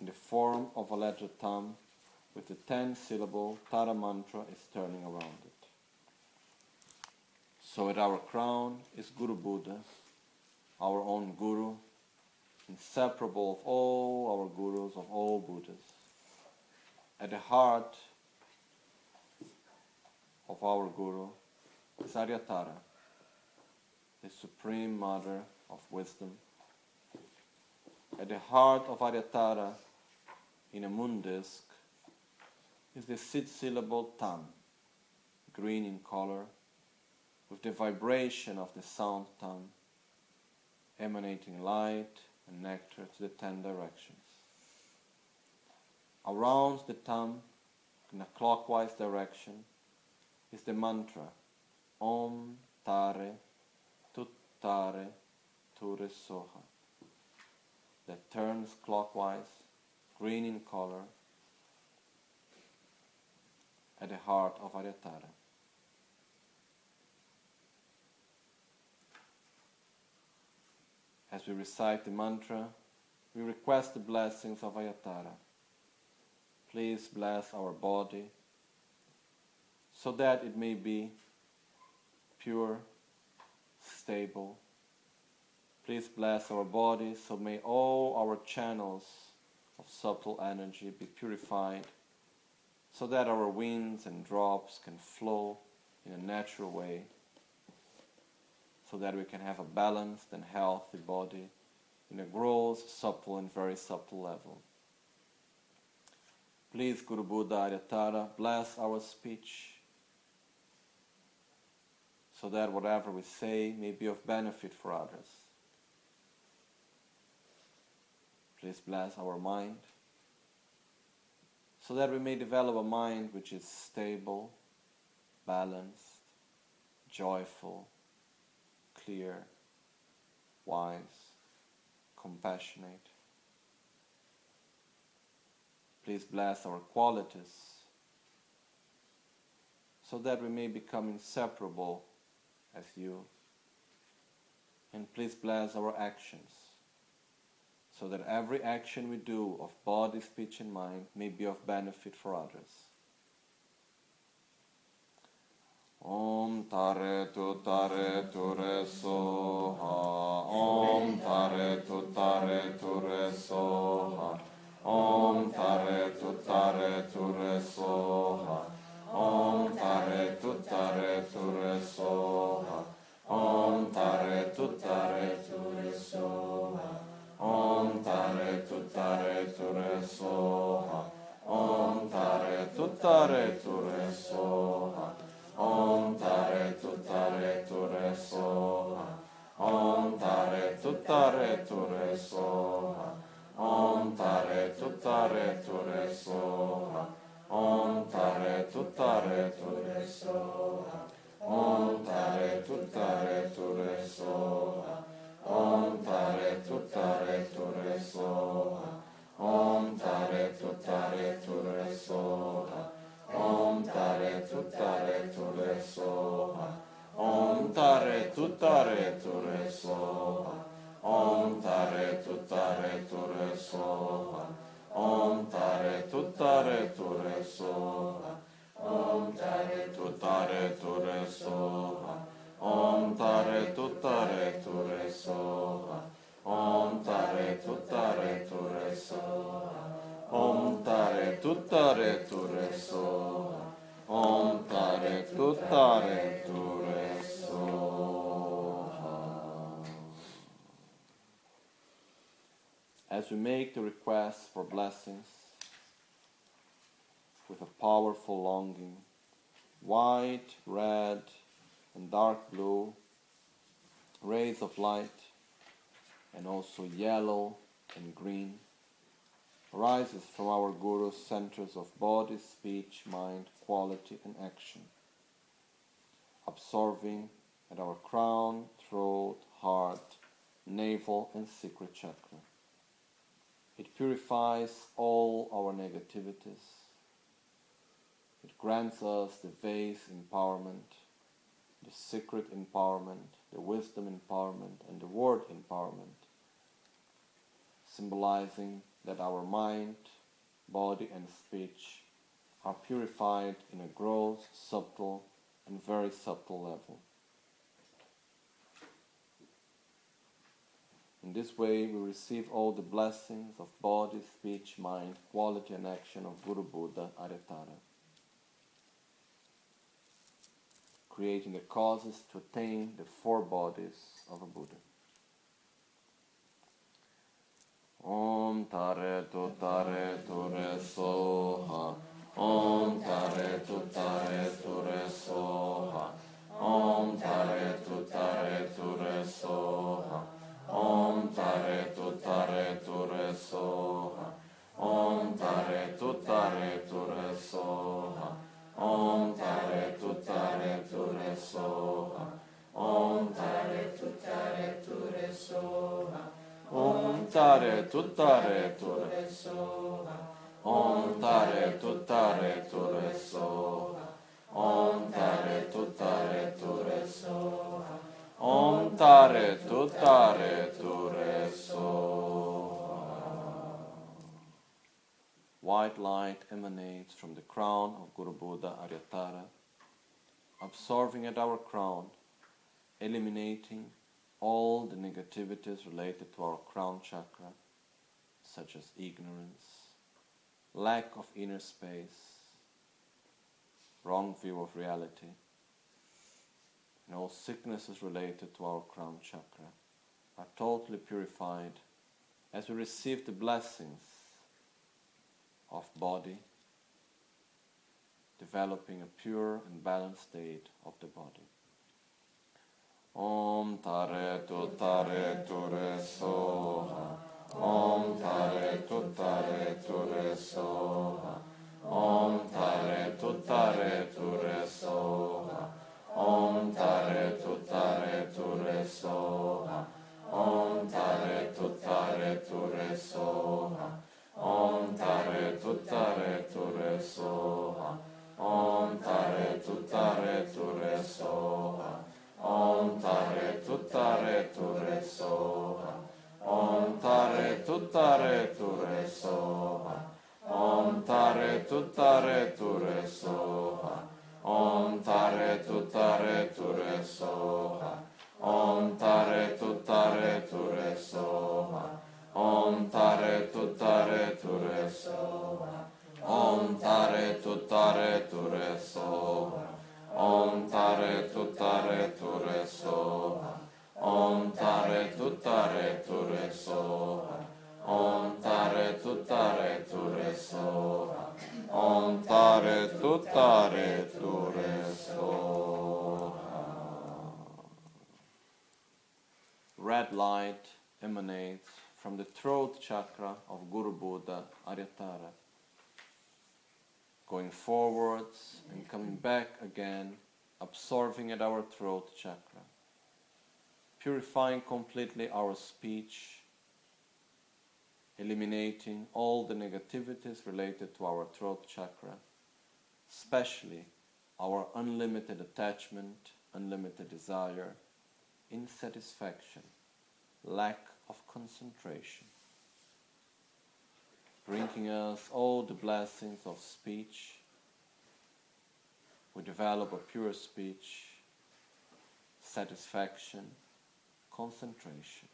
B: in the form of a letter Tam, with the ten syllable Tara mantra is turning around it. So at our crown is Guru Buddha, our own Guru, inseparable of all our Gurus, of all Buddhas. At the heart of our Guru is Aryatara, the Supreme Mother of Wisdom. At the heart of Aryatara, in a moon disk, is the six syllable Tam, green in color, with the vibration of the sound Tam, emanating light and nectar to the ten directions. Around the Tam, in a clockwise direction, is the mantra Om Tare Tuttare Ture Soha that turns clockwise, green in color, at the heart of Aryatara. As we recite the mantra, we request the blessings of Aryatara. Please bless our body so that it may be pure, stable. Please bless our body so may all our channels of subtle energy be purified so that our winds and drops can flow in a natural way so that we can have a balanced and healthy body in a gross, supple, and very supple level. Please, Guru Buddha Aryatara, bless our speech so that whatever we say may be of benefit for others. Please bless our mind so that we may develop a mind which is stable, balanced, joyful, clear, wise, compassionate. Please bless our qualities so that we may become inseparable as you. And please bless our actions so that every action we do of body, speech, and mind may be of benefit for others. Om Tare Tu Tare Tu Re Soha Om Tare Tu Tare Tu Re Soha Om Tare Tu Tare Tu Re Soha Om Tare Tu Tare Tu Re Soha Om Tare Tu Tare Tu Re Soha Om tare ture soha. Om tare tutare ture soha. Om tare tutare ture soha. Om tare tutare ture soha. Om tare tutare ture soha. Om tare tutare ture soha. Om tare tutare ture soha. Om tare tu tare tu re soha. Om tare tu tare tu re soha. Om tare tu tare tu re soha. Om tare tu tare tu re soha. Om tare tu tare tu re soha. Om tare tu tare tu re soha. Om tare tu tare tu re soha. Om Tare Tu Tare Tu Soha Om Tare Tu Tare Tu Soha Om Tare Tu Tare Tu Soha Om Tare Tu Tare Tu Soha As we make the request for blessings with a powerful longing, white, red, and dark blue, rays of light, and also yellow and green, rises from our Guru's centers of body, speech, mind, quality, and action, absorbing at our crown, throat, heart, navel, and secret chakra. It purifies all our negativities. It grants us the vase empowerment, the secret empowerment, the wisdom empowerment, and the word empowerment, symbolizing that our mind, body, and speech are purified in a gross, subtle, and very subtle level. In this way, we receive all the blessings of body, speech, mind, quality, and action of Guru Buddha Aryatara, creating the causes to attain the four bodies of a Buddha. Om Tare Tu Tare Tu Re Soha Om Tare Tu Tare Tu Re Soha Om Tare Tu Tare Tu Re Soha Om Tare Tu Tare Tu Re Soha Om Tare Tu Tare Tu Re Soha Om Tare Tutare Ture Soha. Om Tare Tutare Ture Soha. Om Tare Tutare Ture Soha. Om Tare Tutare Ture Soha. Om Tare Tutare Ture Soha. Om Tare Tutare Ture Soha. White light emanates from the crown of Guru Buddha Aryatara, absorbing at our crown, eliminating all the negativities related to our crown chakra, such as ignorance, lack of inner space, wrong view of reality, and all sicknesses related to our crown chakra are totally purified as we receive the blessings of body, developing a pure and balanced state of the body. Om Tare Tu Tare Tu Re Soha Om Tare Tu Tare Tu Re Soha Om Tare Tu Tare Tu Re Soha Om Tare Tu Tare Tu Re Soha Om Tare Tu Tare Tu Re Soha Om Tare Tutare Ture Soha. Om Tare Tutare Ture Soha. Om Tare Tutare Ture Soha. Om Tare Tutare Ture Soha. Om Tare Tutare Ture Soha. Om Tare Tutare Ture Soha. Om Tare Tutare Ture Soha. Om Tare Tu Tare Tu Re Soha Om Tare Tu Tare Tu Re Soha Om Tare Tu Tare Tu Re Soha Om Tare Tu Tare Tu Re Soha Om Tare Tu Tare Tu Re Soha Om Tare Tu Tare Tu Re Soha Red light emanates from the throat chakra of Guru Buddha Aryatara. Going forwards and coming back again, absorbing at our throat chakra, purifying completely our speech, eliminating all the negativities related to our throat chakra, especially our unlimited attachment, unlimited desire, insatisfaction, lack of concentration bringing us all the blessings of speech. We develop a pure speech, satisfaction, concentration.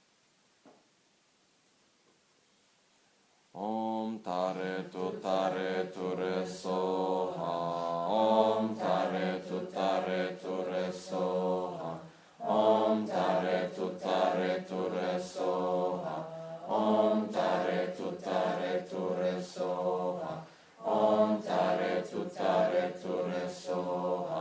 B: Om Tare Tu Tare Tu Re Soha Om Tare Tu Tare Tu Re Soha Om tare tu tare tu re soha. Om tare tu tare tu re soha. Om tare tu tare tu re soha.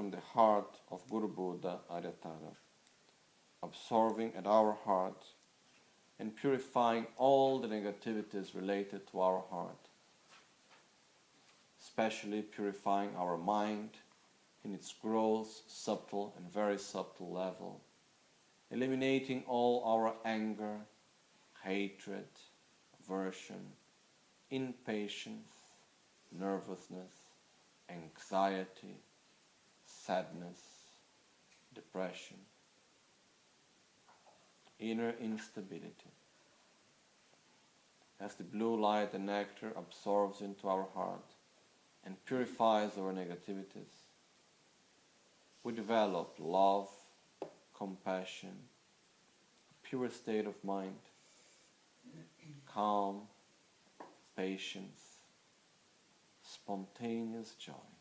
B: From the heart of Guru Buddha Aryatara, absorbing at our heart and purifying all the negativities related to our heart, especially purifying our mind in its gross, subtle, and very subtle level, eliminating all our anger, hatred, aversion, impatience, nervousness, anxiety, sadness, depression, inner instability. As the blue light and nectar absorbs into our heart and purifies our negativities, we develop love, compassion, a pure state of mind, calm, patience, spontaneous joy.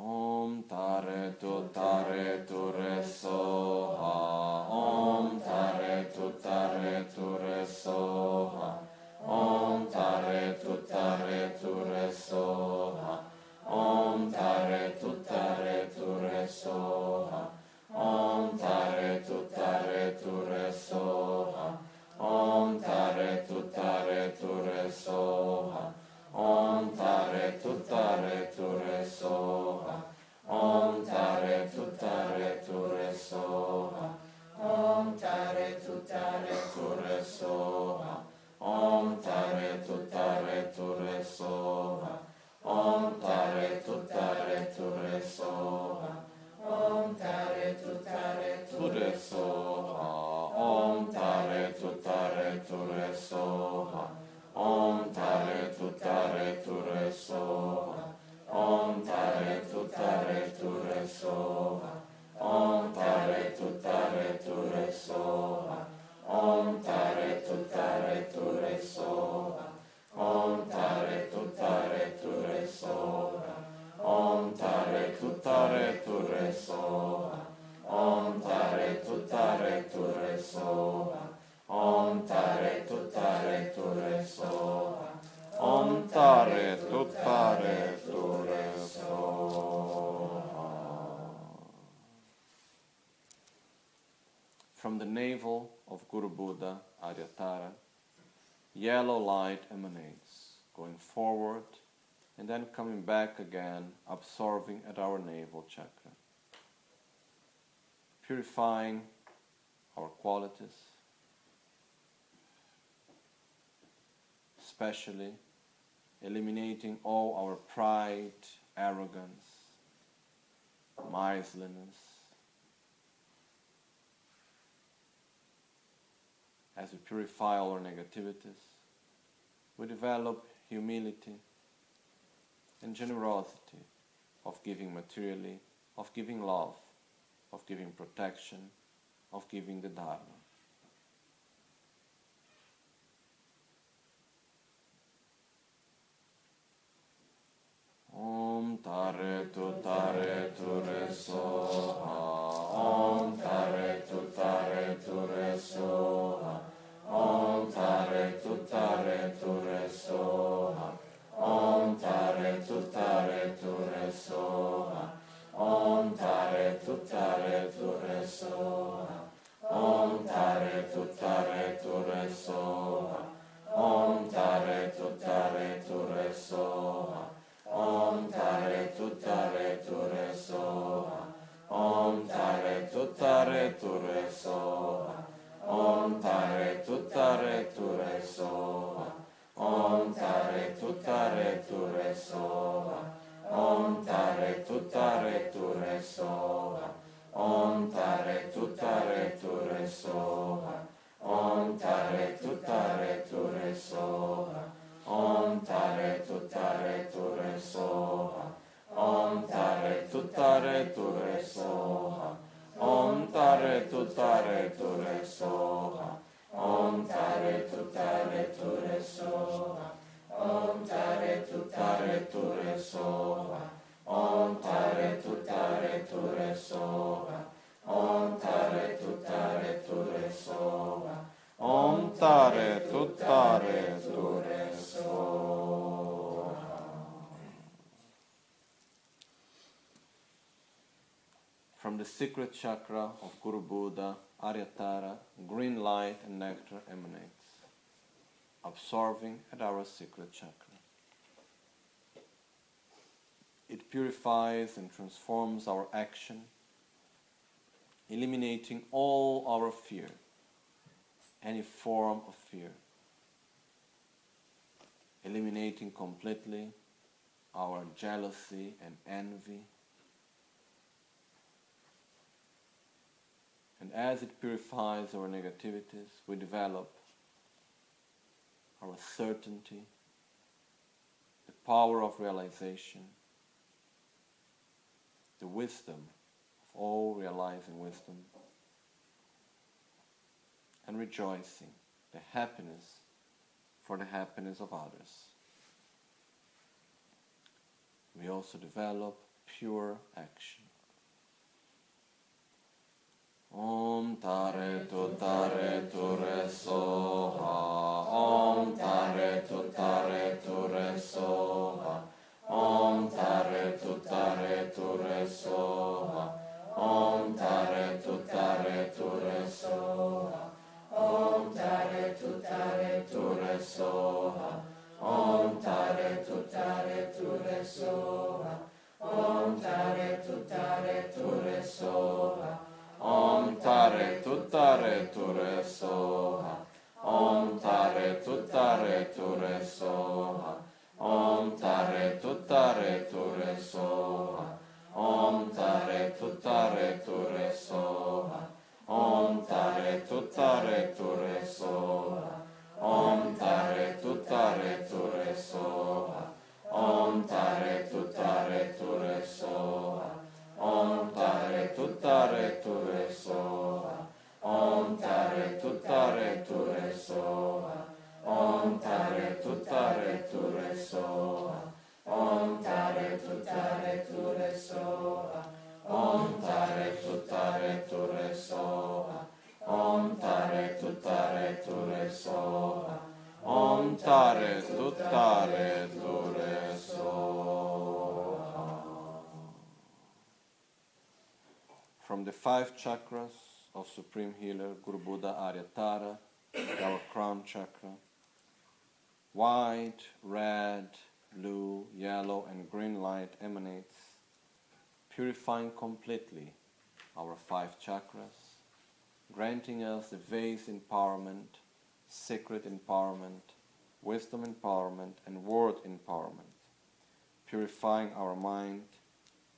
B: Om tare tu tare tu re so ha Om tare tu tare tu re so ha Om tare tu tare tu re so ha Om tare tu tare tu re so ha Om tare tu tare tu re so ha Om tare tu tare tu re so ha Om tare tu tare tu re so ha Om tare tu tare tu re soha. Om tare tu tare tu re soha. Om tare tu tare tu re soha. Om tare tu tare tu re soha. Om tare tu tare tu re soha. Om tare tu tare tu re soha. Om tare tu tare tu re soha. Om tare tare tu re soha. Om tare tu tare tu re soha. Om tare tu tare tu re soha. Om tare tu tare tu re soha. Om tare tu tare tu re soha. Om tare tu tare tu re soha. Om tare tu tare tu re soha. Om tare tu tare From the navel of Guru Buddha Aryatara, yellow light emanates, going forward and then coming back again, absorbing at our navel chakra, purifying our qualities, especially eliminating all our pride, arrogance, miserliness. As we purify all our negativities, we develop humility and generosity of giving materially, of giving love, of giving protection, of giving the Dharma. Om tare tu tare tu re. Om tare tu tare tu re. tare tu om tare tu tare tu re soha om tare tu tare tu re soha om tare tu tare tu re soha om tare tu tare tu re soha om tare tu tare tu re soha om tare tu tare tu re soha Om tare tu tare tu re sova. Om tare tutare tare tu re sova. Om tare tu tare tu re sova. Om tare tu tare tu re sova. Om tare tu tare sova. Om tare tu
A: tare sova. Om tare tu tare sova. Om tare tu tare tu
B: re soha. Om tare tu tare tu re soha. Om tare tu
A: tare tu re soha. Om tare tu tare tu re soha. Om tare tu tare tu re soha. Om tare tu tare tu re soha.
B: From the secret chakra of Guru Buddha, Aryatara, green light and nectar emanates, absorbing at our secret chakra. It purifies and transforms our action, eliminating all our fear, any form of fear, eliminating completely our jealousy and envy. And as it purifies our negativities, we develop our certainty, the power of realization, the wisdom of all realizing wisdom, and rejoicing, the happiness for the happiness of others. We also develop pure action.
A: Om tare tu tare tu re so ha. Om tare tu tare tu re so ha. Om tare tu tare tu re so ha. Om tare tu tare tu re so ha. Om tare tu tare tu re so ha. Om tare tu tare tu re so ha. Om tare tu tare tu re so ha. Om Tare Tutare Ture Soha. Om Tare Tutare Ture Soha. Om Tare Tutare Ture Soha. Om Tare Tutare Ture Soha. Om Tare Tutare Ture Soha. Om Tare Tutare Ture Soha.
B: Five chakras of Supreme Healer Guru Buddha Aryatara, our crown chakra, white, red, blue, yellow, and green light emanates, purifying completely our five chakras, granting us the vase empowerment, secret empowerment, wisdom empowerment, and word empowerment, purifying our mind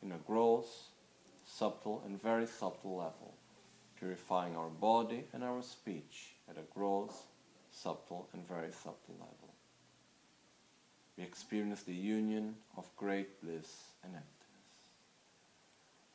B: in a gross, subtle, and very subtle level, purifying our body and our speech at a gross, subtle, and very subtle level. We experience the union of great bliss and emptiness.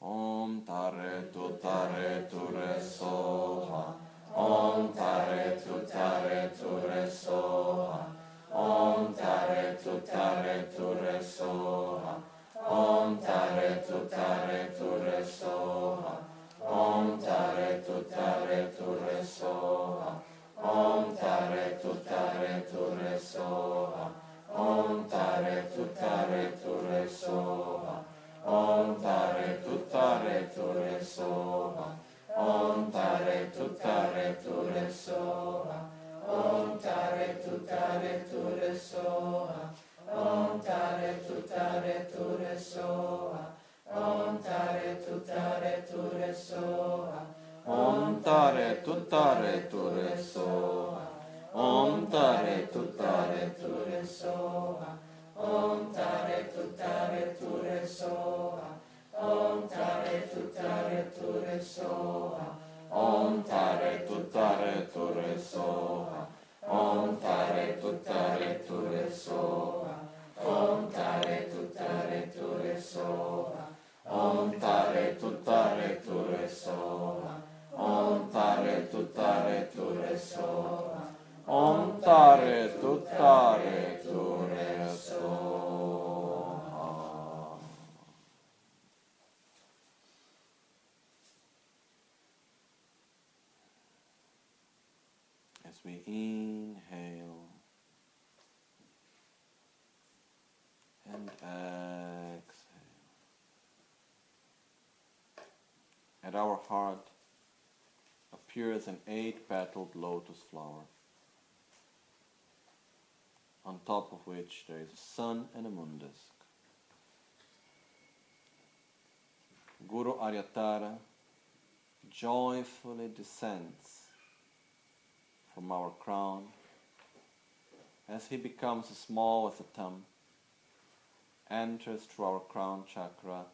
A: Om tare tu tare tu re soha. Om tare tu tare tu re soha. Om tare tu tare tu re soha. Om tare tu tare tu re soha. Om tare tu tare tu re soha. Om tare tu tare tu re soha. Om tare tu tare tu re soha. Om tare tu tare soha. Om tare tu tare soha. Om tare tu tare tu re soha. Om Tare Tu Tare Tu Re Soa. Om Tare Tu Tare Tu Re Soa. Om Tare Tu Tare Tu Re Soa. Om Tare Tu Tare Tu Re Soa. Om Tare Tu Tare Tu Re
B: Soa. Om Tare
A: Tu Tare Tu Re Soa. Om Tare Tu Tare Tu Re Soa. Om Tare Tu Tare Tu Re Soa. Om tare tu Ture tu soha. Om tare tu Ture tu soha. Om tare tu Ture tu soha. Om tare tu Ture tu. As we eat.
B: Exhale. At our heart appears an eight petaled lotus flower, on top of which there is a sun and a moon disk. Guru Aryatara joyfully descends from our crown as he becomes as small as a thumb, enters through our crown chakra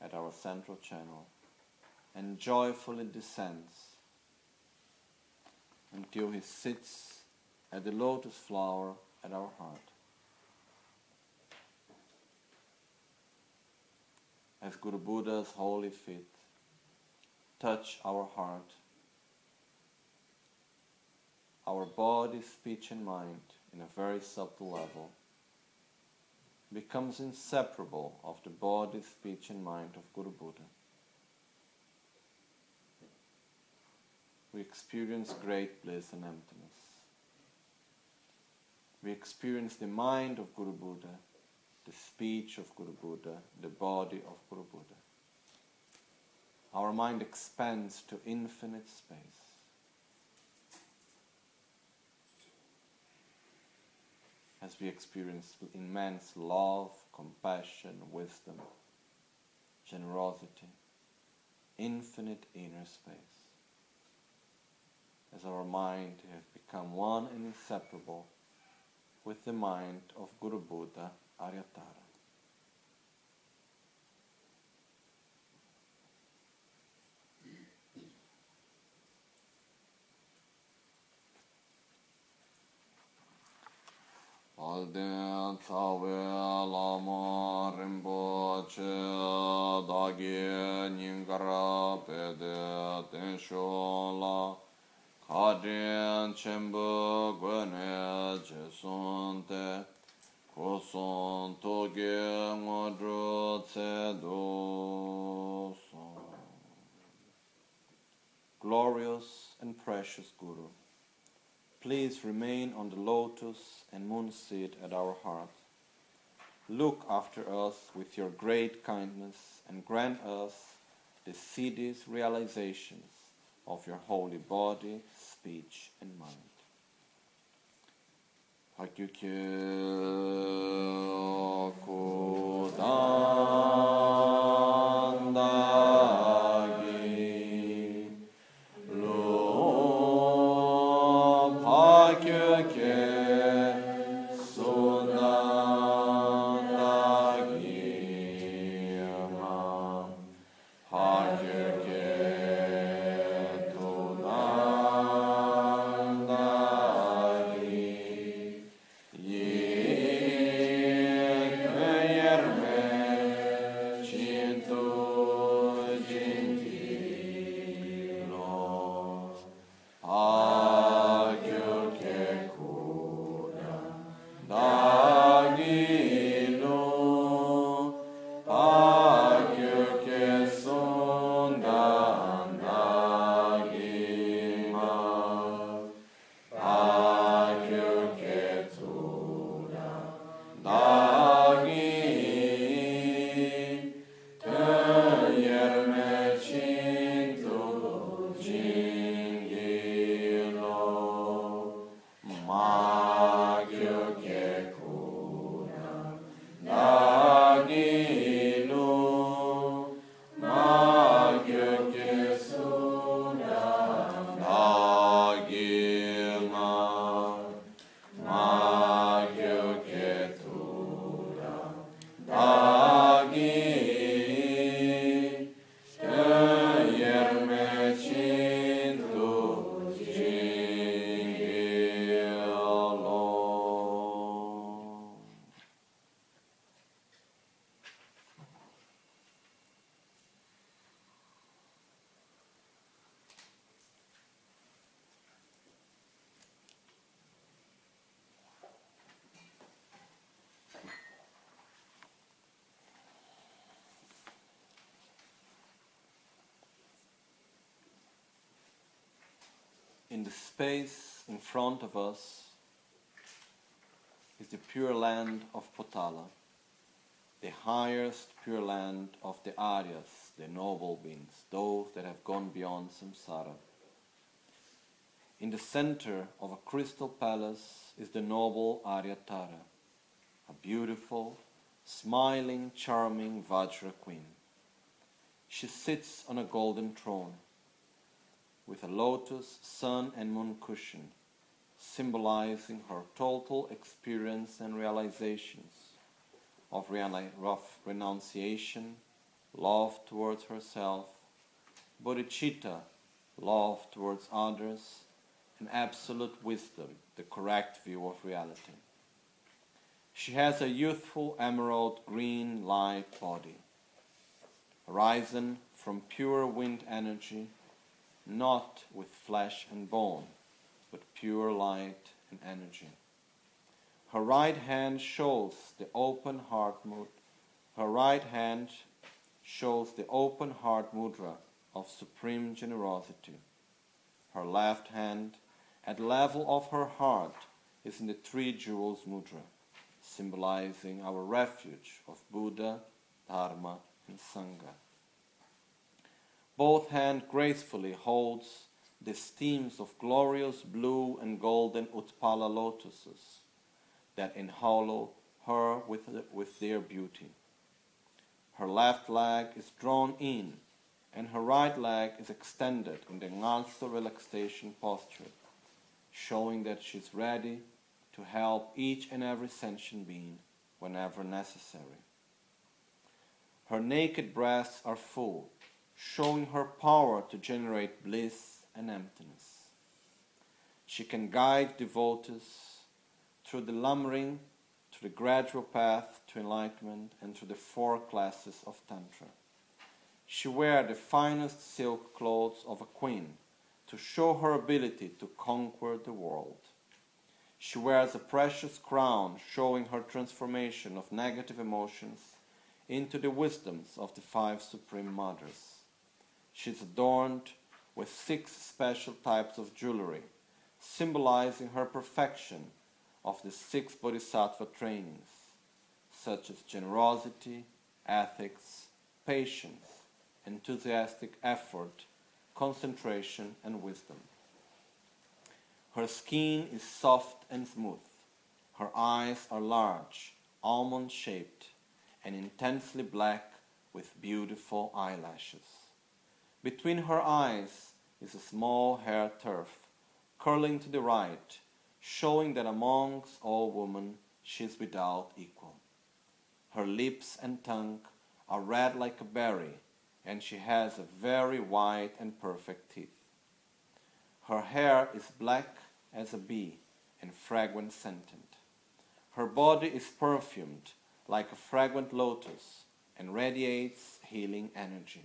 B: at our central channel, and joyfully descends until he sits at the lotus flower at our heart. As Guru Buddha's holy feet touch our heart, our body, speech, and mind in a very subtle level becomes inseparable of the body, speech, and mind of Guru Buddha. We experience great bliss and emptiness. We experience the mind of Guru Buddha, the speech of Guru Buddha, the body of Guru Buddha. Our mind expands to infinite space. As we experience immense love, compassion, wisdom, generosity, infinite inner space. As our mind has become one and inseparable with the mind of Guru Buddha Aryatara. Lama Rinpoche Pede Gwene Toge Glorious and precious Guru. Please remain on the lotus and moon seat at our heart. Look after us with your great kindness and grant us the siddhis realizations of your holy body, speech, and mind. Kodandagi In the center of a crystal palace is the noble Aryatara, a beautiful, smiling, charming Vajra queen. She sits on a golden throne with a lotus, sun, and moon cushion, symbolizing her total experience and realizations of, renunciation, love towards herself, bodhicitta, love towards others, and absolute wisdom, the correct view of reality. She has a youthful emerald green light body, arisen from pure wind energy, not with flesh and bone, but pure light and energy. Her right hand shows the open heart mood. Her right hand shows the open heart mudra of supreme generosity. Her left hand, at the level of her heart, is in the three jewels mudra, symbolizing our refuge of Buddha, Dharma, and Sangha. Both hands gracefully holds the steams of glorious blue and golden Utpala lotuses that enhallow her with, with their beauty. Her left leg is drawn in, and her right leg is extended in the Ngalso relaxation posture, showing that she's ready to help each and every sentient being whenever necessary. Her naked breasts are full, showing her power to generate bliss and emptiness. She can guide devotees through the Lamrim, to the gradual path to enlightenment, and through the four classes of Tantra. She wears the finest silk clothes of a queen to show her ability to conquer the world. She wears a precious crown showing her transformation of negative emotions into the wisdoms of the five Supreme Mothers. She is adorned with six special types of jewelry, symbolizing her perfection of the six bodhisattva trainings, such as generosity, ethics, patience, enthusiastic effort, concentration, and wisdom. Her skin is soft and smooth. Her eyes are large, almond shaped, and intensely black with beautiful eyelashes. Between her eyes is a small hair tuft, curling to the right, showing that amongst all women she is without equal. Her lips and tongue are red like a berry, and she has very white and perfect teeth. Her hair is black as a bee and fragrant scented. Her body is perfumed like a fragrant lotus and radiates healing energy.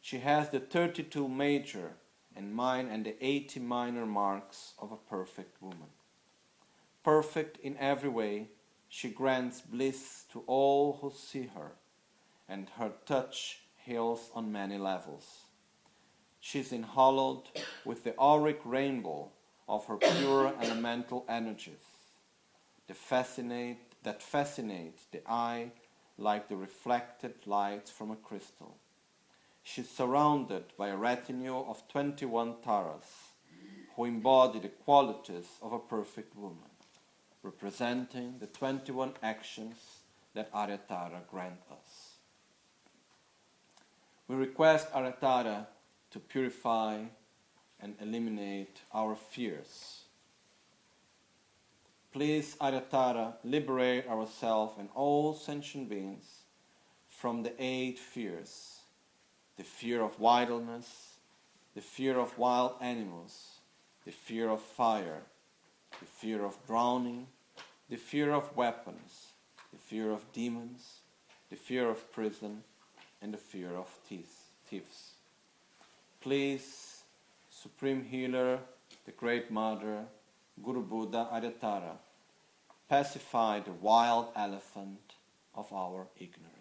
B: She has the 32 major and mine and the 80 minor marks of a perfect woman. Perfect in every way, she grants bliss to all who see her, and her touch heals on many levels. She's is enhallowed with the auric rainbow of her pure elemental energies that fascinate, that fascinate the eye like the reflected lights from a crystal. She's surrounded by a retinue of 21 Taras who embody the qualities of a perfect woman, representing the 21 actions that Aryatara grant us. We request Aryatara to purify and eliminate our fears. Please, Aryatara, liberate ourselves and all sentient beings from the eight fears the fear of wildness, the fear of wild animals, the fear of fire, the fear of drowning, the fear of weapons, the fear of demons, the fear of prison, and the fear of thieves. Please, Supreme Healer, the Great Mother, Guru Buddha Aryatara, pacify the wild elephant of our ignorance.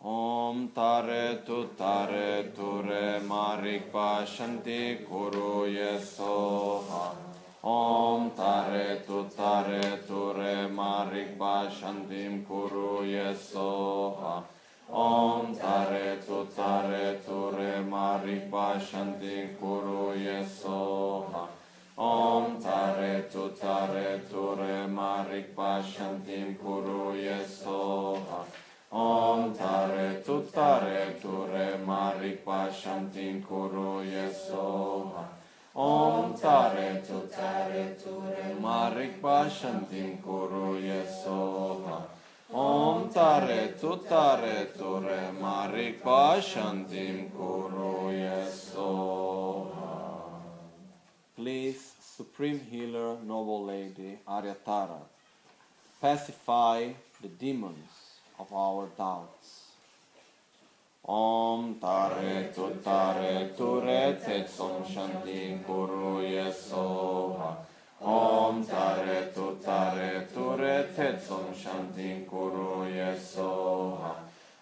A: Om Tare Tu Tare Ture Marikpa Shanti Kuru Yesoha. Om Tare Tu Tare Ture Marikpa Shantim Kuru Yesoha. Om Tare Tu Tare Ture Marikpa Shantim Kuru Yesoha. Om Tare Tu Tare Ture Marikpa Shantim Kuru Yesoha. Om Tare Tu Tare Ture Marikpa Shantim Kuru Yesoha. Om Tare Tu Tare Shantim Kuru Yesoha. Om Tare Tu Tare Shantim Kuru Yesoha.
B: Please, Supreme Healer, Noble Lady Aryatara, pacify the demons of our doubts.
A: Om Tare Tu Tare tu Ture Tetsum Shanti Kuru Yesoha. Om Tare Tu Tare tu Ture Tetsum Shanti Kuru Yesoha.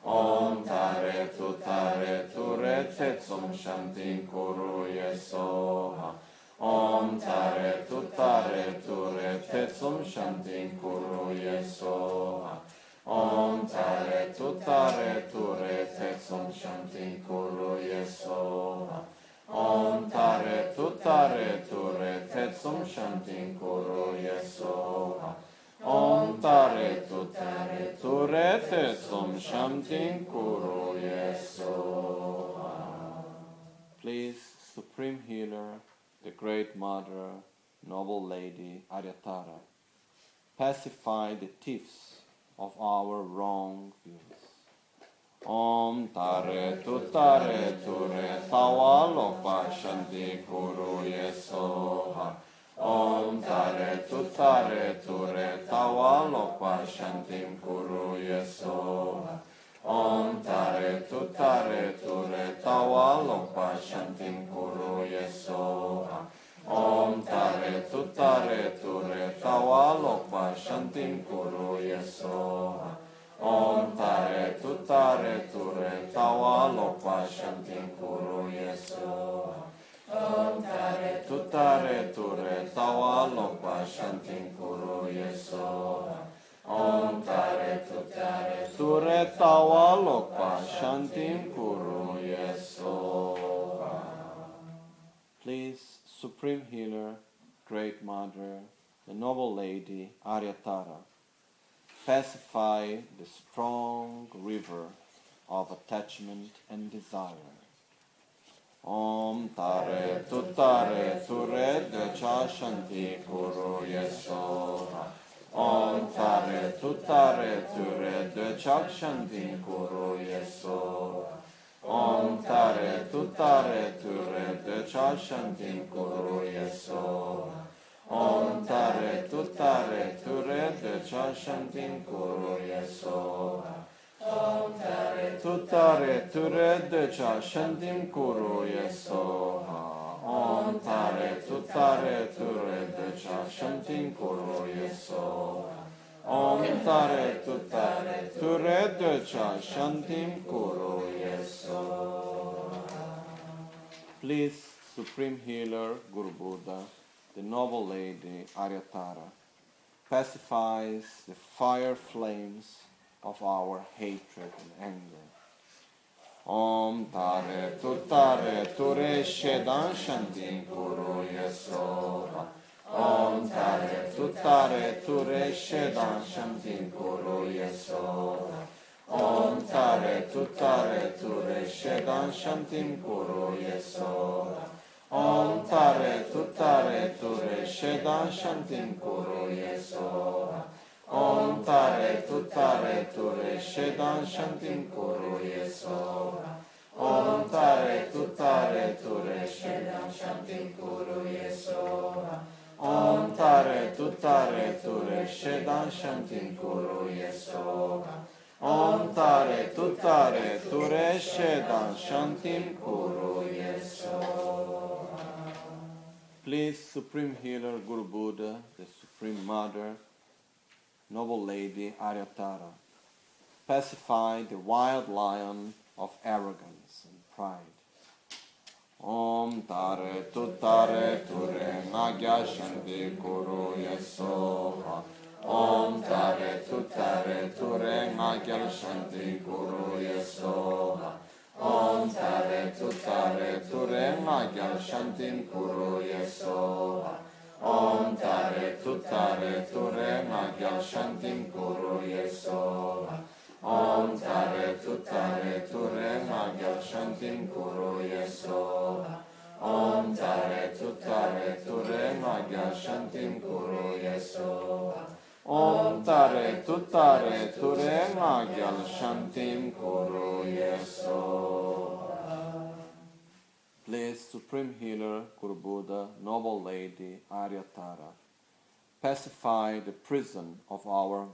A: Om Tare Tu Tare tu Ture Tetsum Shanti Kuru Yesoha. Om Tare Tu Tare tu Ture Tetsum Shanti Kuru Yesoha. Om Tare Tu Tare Ture Tetsum Shanti Kuru Yesoha. Om Tare Tu Tare Ture Tetsum Shanti Kuru Yesoha. Om Tare Tu Tare Ture Tetsum Shanti Kuru Yesoha.
B: Please, Supreme Healer, the Great Mother, Noble Lady Aryatara, pacify the thieves of our wrong views.
A: Om Tare Tu Tare Ture Tawa Lokpa Shanti Kuru Yesoha. Om Tare Tu Tare Ture Tawa Lokpa Shanti Kuru Yesoha. Om Tare Tu Tare Ture Tawa Lokpa Shanti Kuru Yesoha. Om Tare Tu Tare Ture Tawa Lokpa Shanti Kuru Yesoha. Om Tare Tu Tare Ture Tawa Lokpa Shanti Kuru Yesoha. Om Tare Tu Tare Ture Tawa Lokpa Shanti Kuru Yesoha. Om Tare Tu Tare Ture Tawa Lokpa Shanti Kuru.
B: Please, Supreme Healer, Great Mother, the Noble Lady Aryatara, pacify the strong river of attachment and desire.
A: Om Tare Tu Tare Ture Decha Shanti Kuru Yesoha. Om Tare Tu Tare Ture Decha Shanti Kuru Yesoha. Om Tare Tu Tare Ture Decha Shanti Kuru Yesoha. Om Tare Tu Tare Ture Decha Shanti Kuru Yesoha. Om Tare Tu Tare Ture Decha Shantim Kuru Yesoha. Om Tare Tu Tare Ture Decha Shantim Kuru Yesoha. Om Tare Tu Tare Ture Decha Shantim Kuru Yesoha.
B: Please, Supreme Healer, Guru Buddha, the Noble Lady Aryatara, pacifies the fire flames of our hatred and anger.
A: Om Tare Tu Tare Ture Shedan Shantim Kuru Yesoha. Om Tare Tu Tare Ture Shedan Shantim Kuru Yesoha. Om Tare Tu Tare Ture Shedan Shantim Kuru Yesoha. Om Tare Tu Tare Ture Shedan Shantim Kuru Yesoha. Om Tare Tu Tare Ture Shedan Shantim Kuru Yesoha. Om Tare Tu Tare Ture Shedan Shantim Kuru Yesoha. Om Tare Tu Tare Ture Shedan Shantim Kuru Yesoha. Om Tare Tu Tare Ture Shedan Shantim Kuru.
B: Please, Supreme Healer, Guru Buddha, the Supreme Mother, Noble Lady Aryatara, pacify the wild lion of arrogance and pride. Om tare tutare ture nagya shanti kuru yesoha. Om tare tutare ture nagya shanti kuru yesoha. Om tare tutare ture nagya shanti kuru yesoha. Om tare tutare ture nagya shanti kuru yesoha. Om tare tutare ture magyar shantim kuru yesoha. Om tare tutare ture magyar shantim kuru yesoha. Om tare tutare ture magyar shantim kuru yesoha. Please, Supreme Healer, Guru Buddha, Noble Lady, Aryatara, pacify the prison of our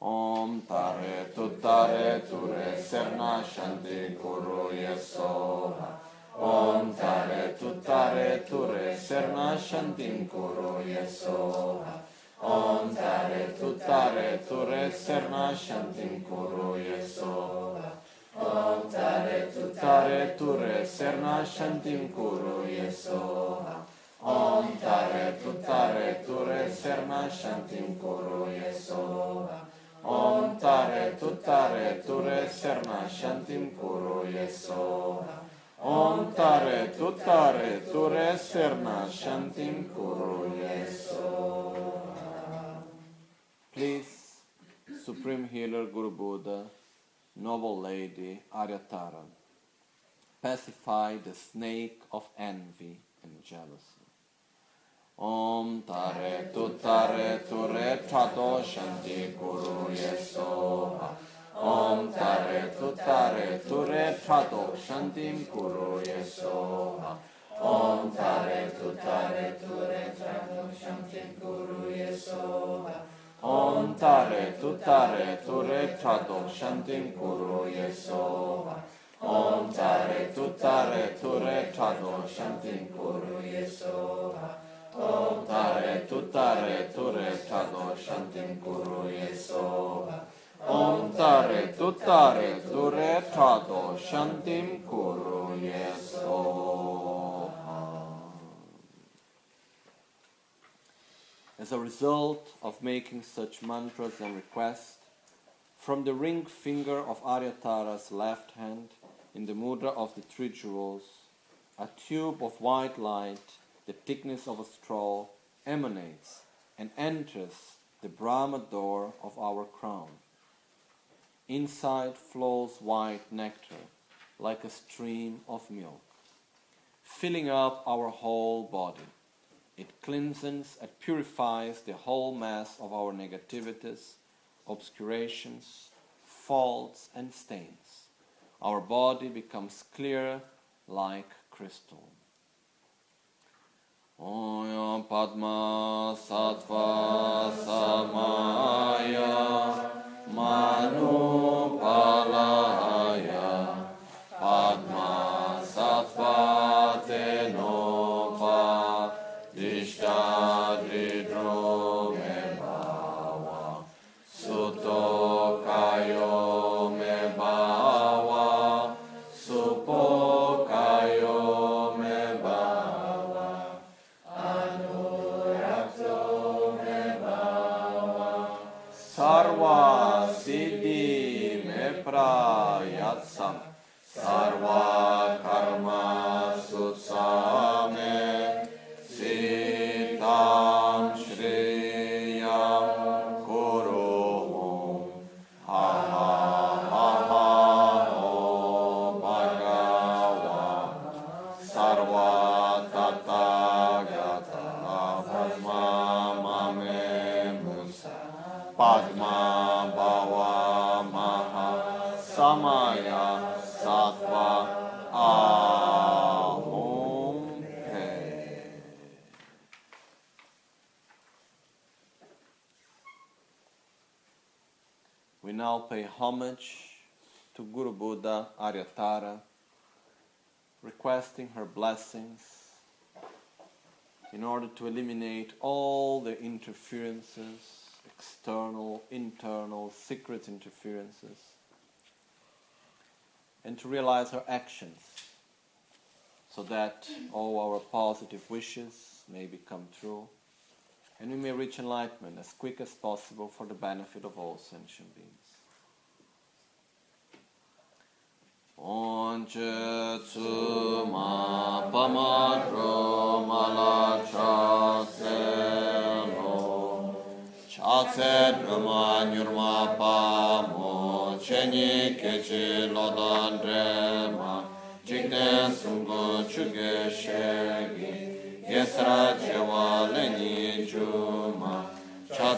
B: miserliness. Om tare tutare ture serna shanti kuru yesoha. Om tare tutare ture serna shantim kuru yesoha. Om tare tutare ture serna shantim kuru yesoha. Om tare tutare ture serna shantim kuru yesoha. Om tare tutare ture serna shantim kuru yesoha. Om tare tutare ture serna shantim kuru yesoha. Om tare tutare ture serna shantim kuru yesoha. Please, Supreme Healer Guru Buddha, Noble Lady Aryatara, pacify the snake of envy and jealousy. Om tare tu tare tu re chato shanti guru yesoha. Om tare tu tare tu re chato shantim guru yesoha. Om tare tu tare tu re chato shantim guru yesoha. Om tare tu tare tu re chato shantim guru yesoha. Om tare tu tare tu re chato shantim guru yesoha. Om tare tutare ture trado shantim kuru yesoha. Om tare tutare ture trado shantim kuru yesoha. As a result of making such mantras and requests, from the ring finger of Aryatara's left hand, in the mudra of the three jewels, a tube of white light the thickness of a straw, emanates and enters the Brahma door of our crown. Inside flows white nectar, like a stream of milk, filling up our whole body. It cleanses and purifies the whole mass of our negativities, obscurations, faults, and stains. Our body becomes clear like crystal. Om Padma Sattva Samaya Manu pay homage to Guru Buddha Aryatara, requesting her blessings in order to eliminate all the interferences external, internal, secret interferences, and to realize her actions so that all our positive wishes may become true and we may reach enlightenment as quick as possible for the benefit of all sentient beings.
A: Pa mo che ni ke chi lo dan re ma jik ne sum go chu ge she gi yesra che wa le ni chu ma cha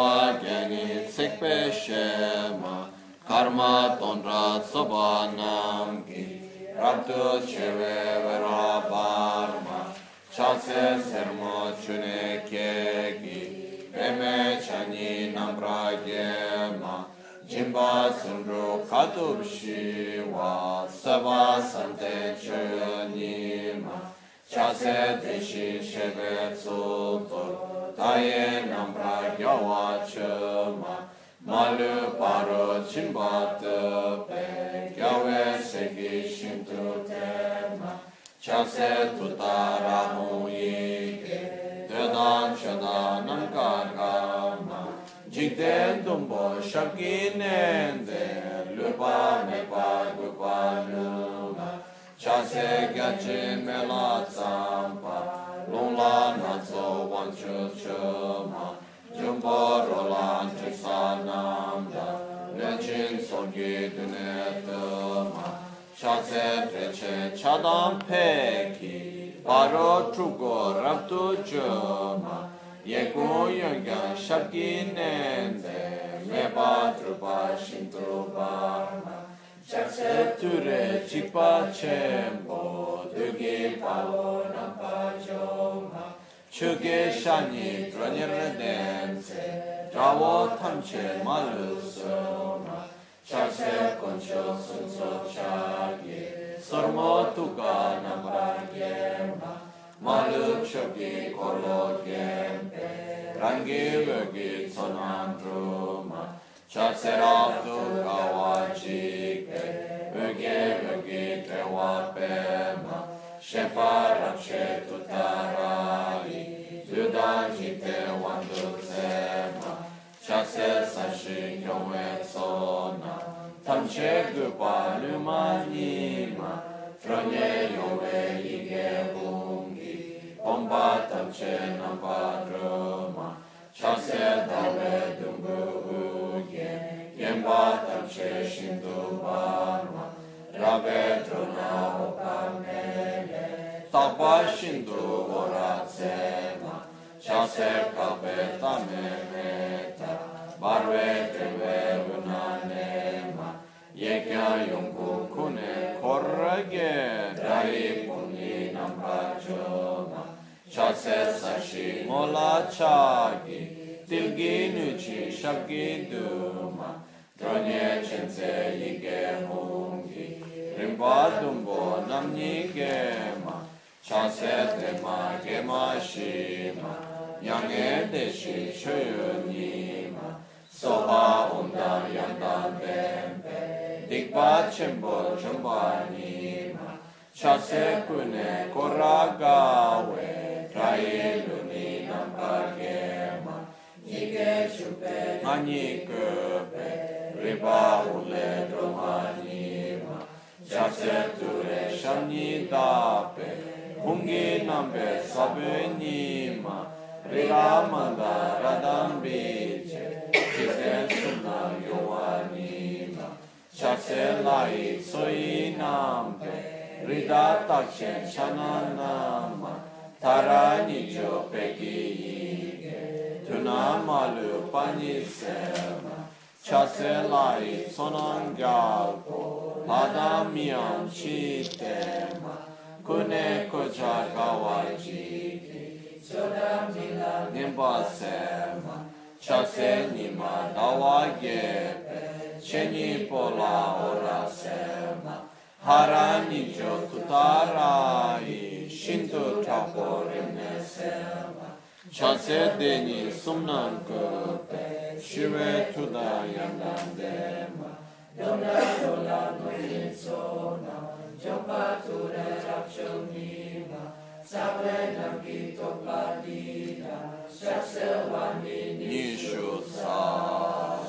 A: wa gyani sikpe shema karma tondra soba namgi rabdu chewe vera barma chase sermo chune kegi beme chani nambra gema jimba sundru katub shiwa saba sante chunima Часе шевецу тор, тае нам прагява чема, малю паро чимбата пе, кяве сеги шимту тема, часе тутара муике, дедан чада нам каргама, jigden tumbo shakinen de lupane pa gupanu chase gache mela tsampa lungla na tso wan chu chuma jumbo rolan chu sanamda necin sorgi dune tuma chase peche chadam peki baro trugo rabdu chuma yekun yongan shabgi nende meba trupa shintrubarma shakse ture chikpa chenpo dugi pavo nampa choma chuge shani dranyar dense drawo tamche malu soma shakse koncho sunso chagi sarmo tuga nampa gema malu chogi kolo gempe rangi logi sonandroma Chaseratul kawajike, uge uge te wapema, shefaram shetutarai, zudanji te wanduzema, chasesa shikowetsona, tam chegupa lumanima, troneyowe igebungi, pombatam chenam padroma, Chase dame dungu uye, Yemba tam sheshin tu barma, Rabe truna okamele, Tapashin tu oratsema, Chase kabe tame meta, Barve tewe unanema, Yekya yungu kune korrage, Dari punli nambra chase sashi mola chagi tilgi nuchi shabgi duma tronye chense yige hungi rimba dumbo namni gema chase tema gema shima yange deshi shoyu nima soba unda yanda bembe dikpa chenpo chomba nima chase kune koragawe. traye lumi nampa kema nike chupe mani kupe riba ule droma nima chapse ture shani dape kungi nampe sabu nima riga manda radam biche chite suna yuwa nima chapse lai sui nampe rida takche shananama. tarani jo peki ike, tunamalu panisema, chaselai sonangalpo, padamiam chitema, kune koja kawajiki, sodamila nimbasema, chasenima dawagepe, chenipola orasema, harani jo tutarai, Shinto într-o tabore Chase deni sumnan căpe, și ve tu da iandam dema, Donatul la noi în zona, Jopature rapșonima, Sabrena chito palida, Chase oamenii nișu saa.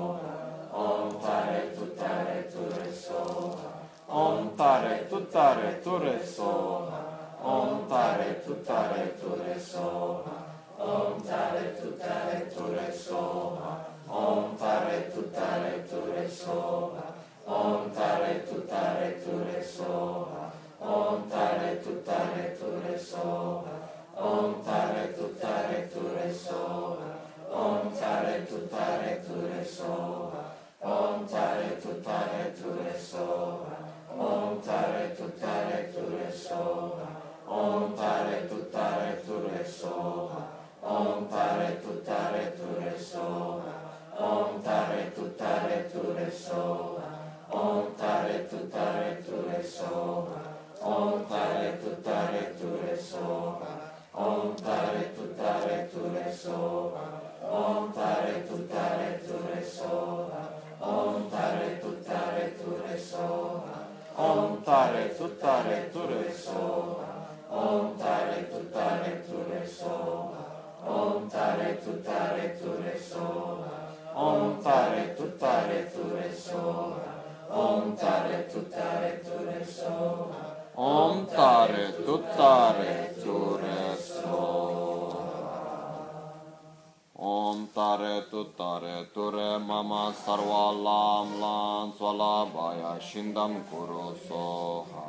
A: all tare tuttare ture soha. Om tare tuttare ture soha. Om tare tuttare ture mama sarva lam lan swala baya shindam kuru soha. Om tare tuttare ture mama sarva lam lan swala baya shindam kuru soha.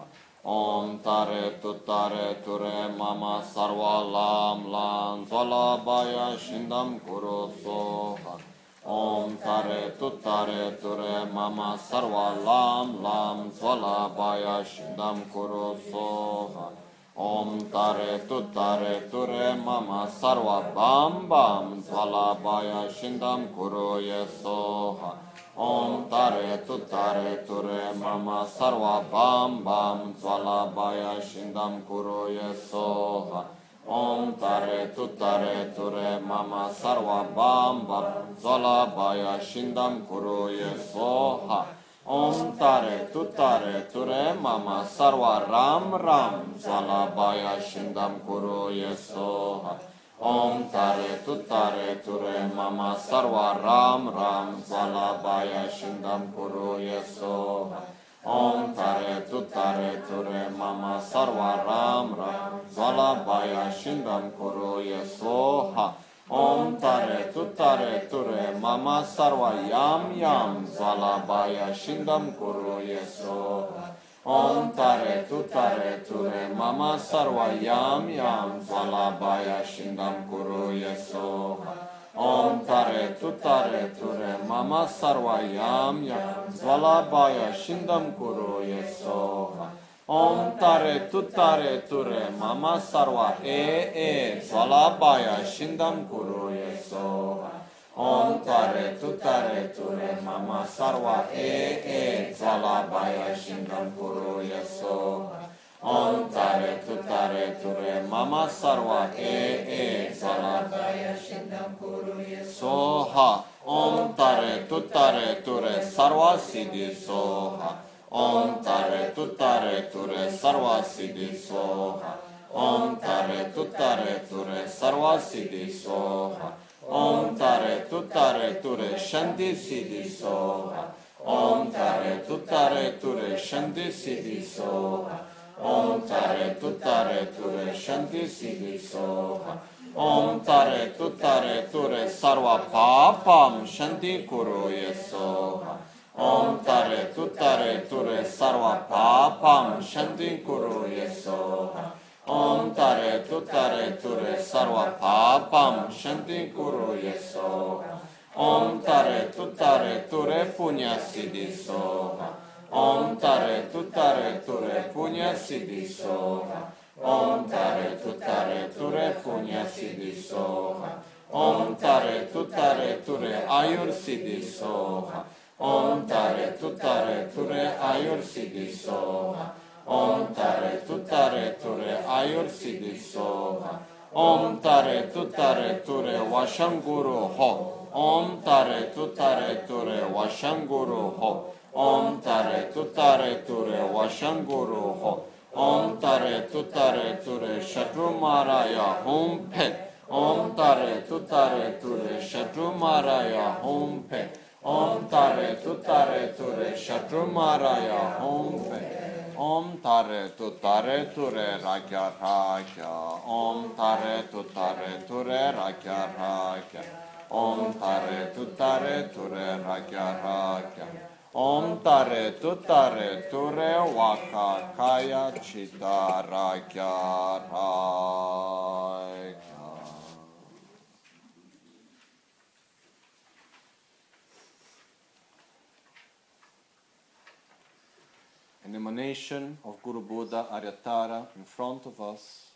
A: Om tare tuttare ture mama sarva lam lam swala baya shindam kuru soha. Om tare tuttare ture mama sarva bam bam swala baya shindam kuru ye soha. Om tare tuttare ture mama sarva bam bam swala baya shindam kuru ye soha. Om tare tuttare ture mama sarva bam bam swala baya shindam kuru ye soha. Om tare tuttare ture mama sarva ram ram swala baya shindam kuru ye soha. Om tare tuttare ture mama sarva ram ram swala baya shindam kuru ye soha. Om tare tuttare ture mama sarva ram ram swala baya shindam kuru ye soha. Om tare tuttare ture mama sarva yam yam swala baya shindam kuru ye soha. Om tare tuttare ture mama sarva yam yam swala baya shindam kuru ye soha. Om tare tuttare ture mama sarva yam yam swala baya shindam kuru ye soha. Om tare tuttare ture mama sarva e e swala baya shindam kuru ओम तारे तु तारे तुरे मम सर्वा ए ए जलाभय शिंगम कुरु यसो ओम तारे तु तारे तुरे मम सर्वा ए ए जलाभय शिंगम कुरु यसो सोहा ओम तारे तु तारे तुरे सर्वा सिद्धि सोहा ओम तारे तु तारे तुरे सर्वा सिद्धि सोहा ओम तारे तु तारे तुरे सर्वा सिद्धि Soha Om tare tuttare ture shanti siddhi soha. Om tare tuttare ture shanti siddhi soha. Om tare tuttare ture shanti siddhi soha. Om tare tuttare ture sarva papam shanti kuru ye soha. Om tare tuttare ture sarva papam shanti kuru ye soha. Om tare tuttare ture sarva papam shanti kuru ye soha. Om tare tuttare ture punya siddhi soha. Om tare tuttare ture punya siddhi soha. Om tare tuttare ture punya siddhi soha. Om tare tuttare ture ayur siddhi soha. Om tare tuttare ture ayur siddhi soha. Om tare tuttare ture ayur siddhi soha. Om tare tuttare ture vashanguru ho. Om tare tuttare ture vashanguru ho. Om tare tuttare ture vashanguru ho. Om tare tuttare ture shatrumaraya hum pe. Om tare tuttare ture shatrumaraya hum pe. Om tare tuttare ture shatrumaraya hum pe. Om tare tuttare ture rakya rakya. Om tare tuttare ture rakya rakya. Om tare tuttare ture rakya rakya. Om tare tuttare ture waka kaya chita rakya rakya. An emanation of Guru Buddha Aryatara in front of us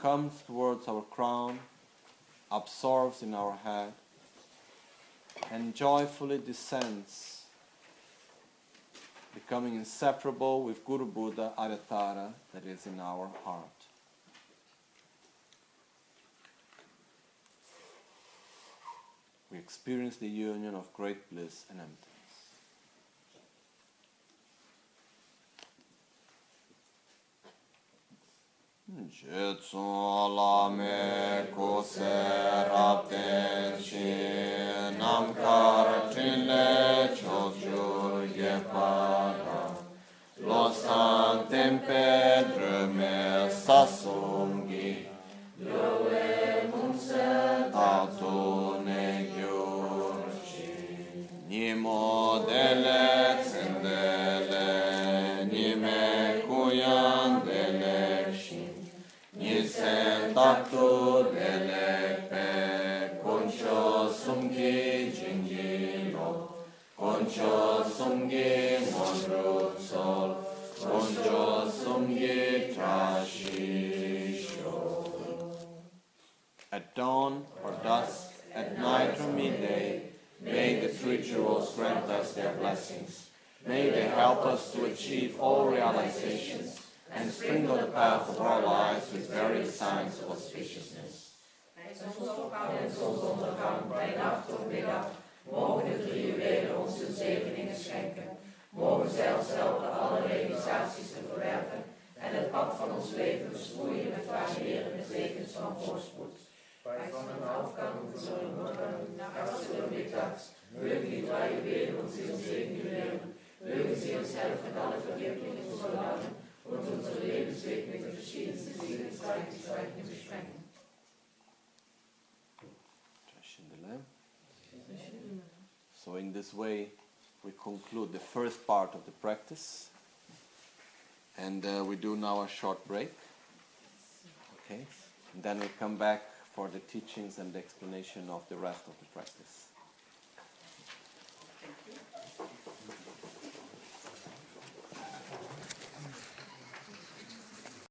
A: comes towards our crown, absorbs in our head, and joyfully descends, becoming inseparable with Guru Buddha Aryatara that is in our heart. We experience the union of great bliss and emptiness. Gețolame cu serapten și n-am carcile ciociurghe para, lo santem pe drume sa sunghi, Iove mumse tatune giurci, ni modele at dawn or dusk, at night or midday, may the three jewels grant us their blessings. May they help us to achieve all realizations and sprinkle the path of our lives with various signs of auspiciousness.
C: Bij zonsopgang en zonsondergang, bij nacht of middag, mogen de drie juwelen ons zegeningen schenken. Mogen zij ons helpen alle realisaties te verwerven en het pad van ons leven besproeien met variërende tekens van voorspoed. Bij zonnenaufgang und Sonnenuntergang, nachts oder mittags, mögen die drei Juwelen uns ihren Segen gewähren. Mögen sie uns helfen, alle Verwirklichungen zu verlangen und unseren Lebensweg mit den verschiedensten.
B: So in this way, we conclude the first part of the practice, and uh, we do now a short break. Okay, and then we come back for the teachings and the explanation of the rest of the practice.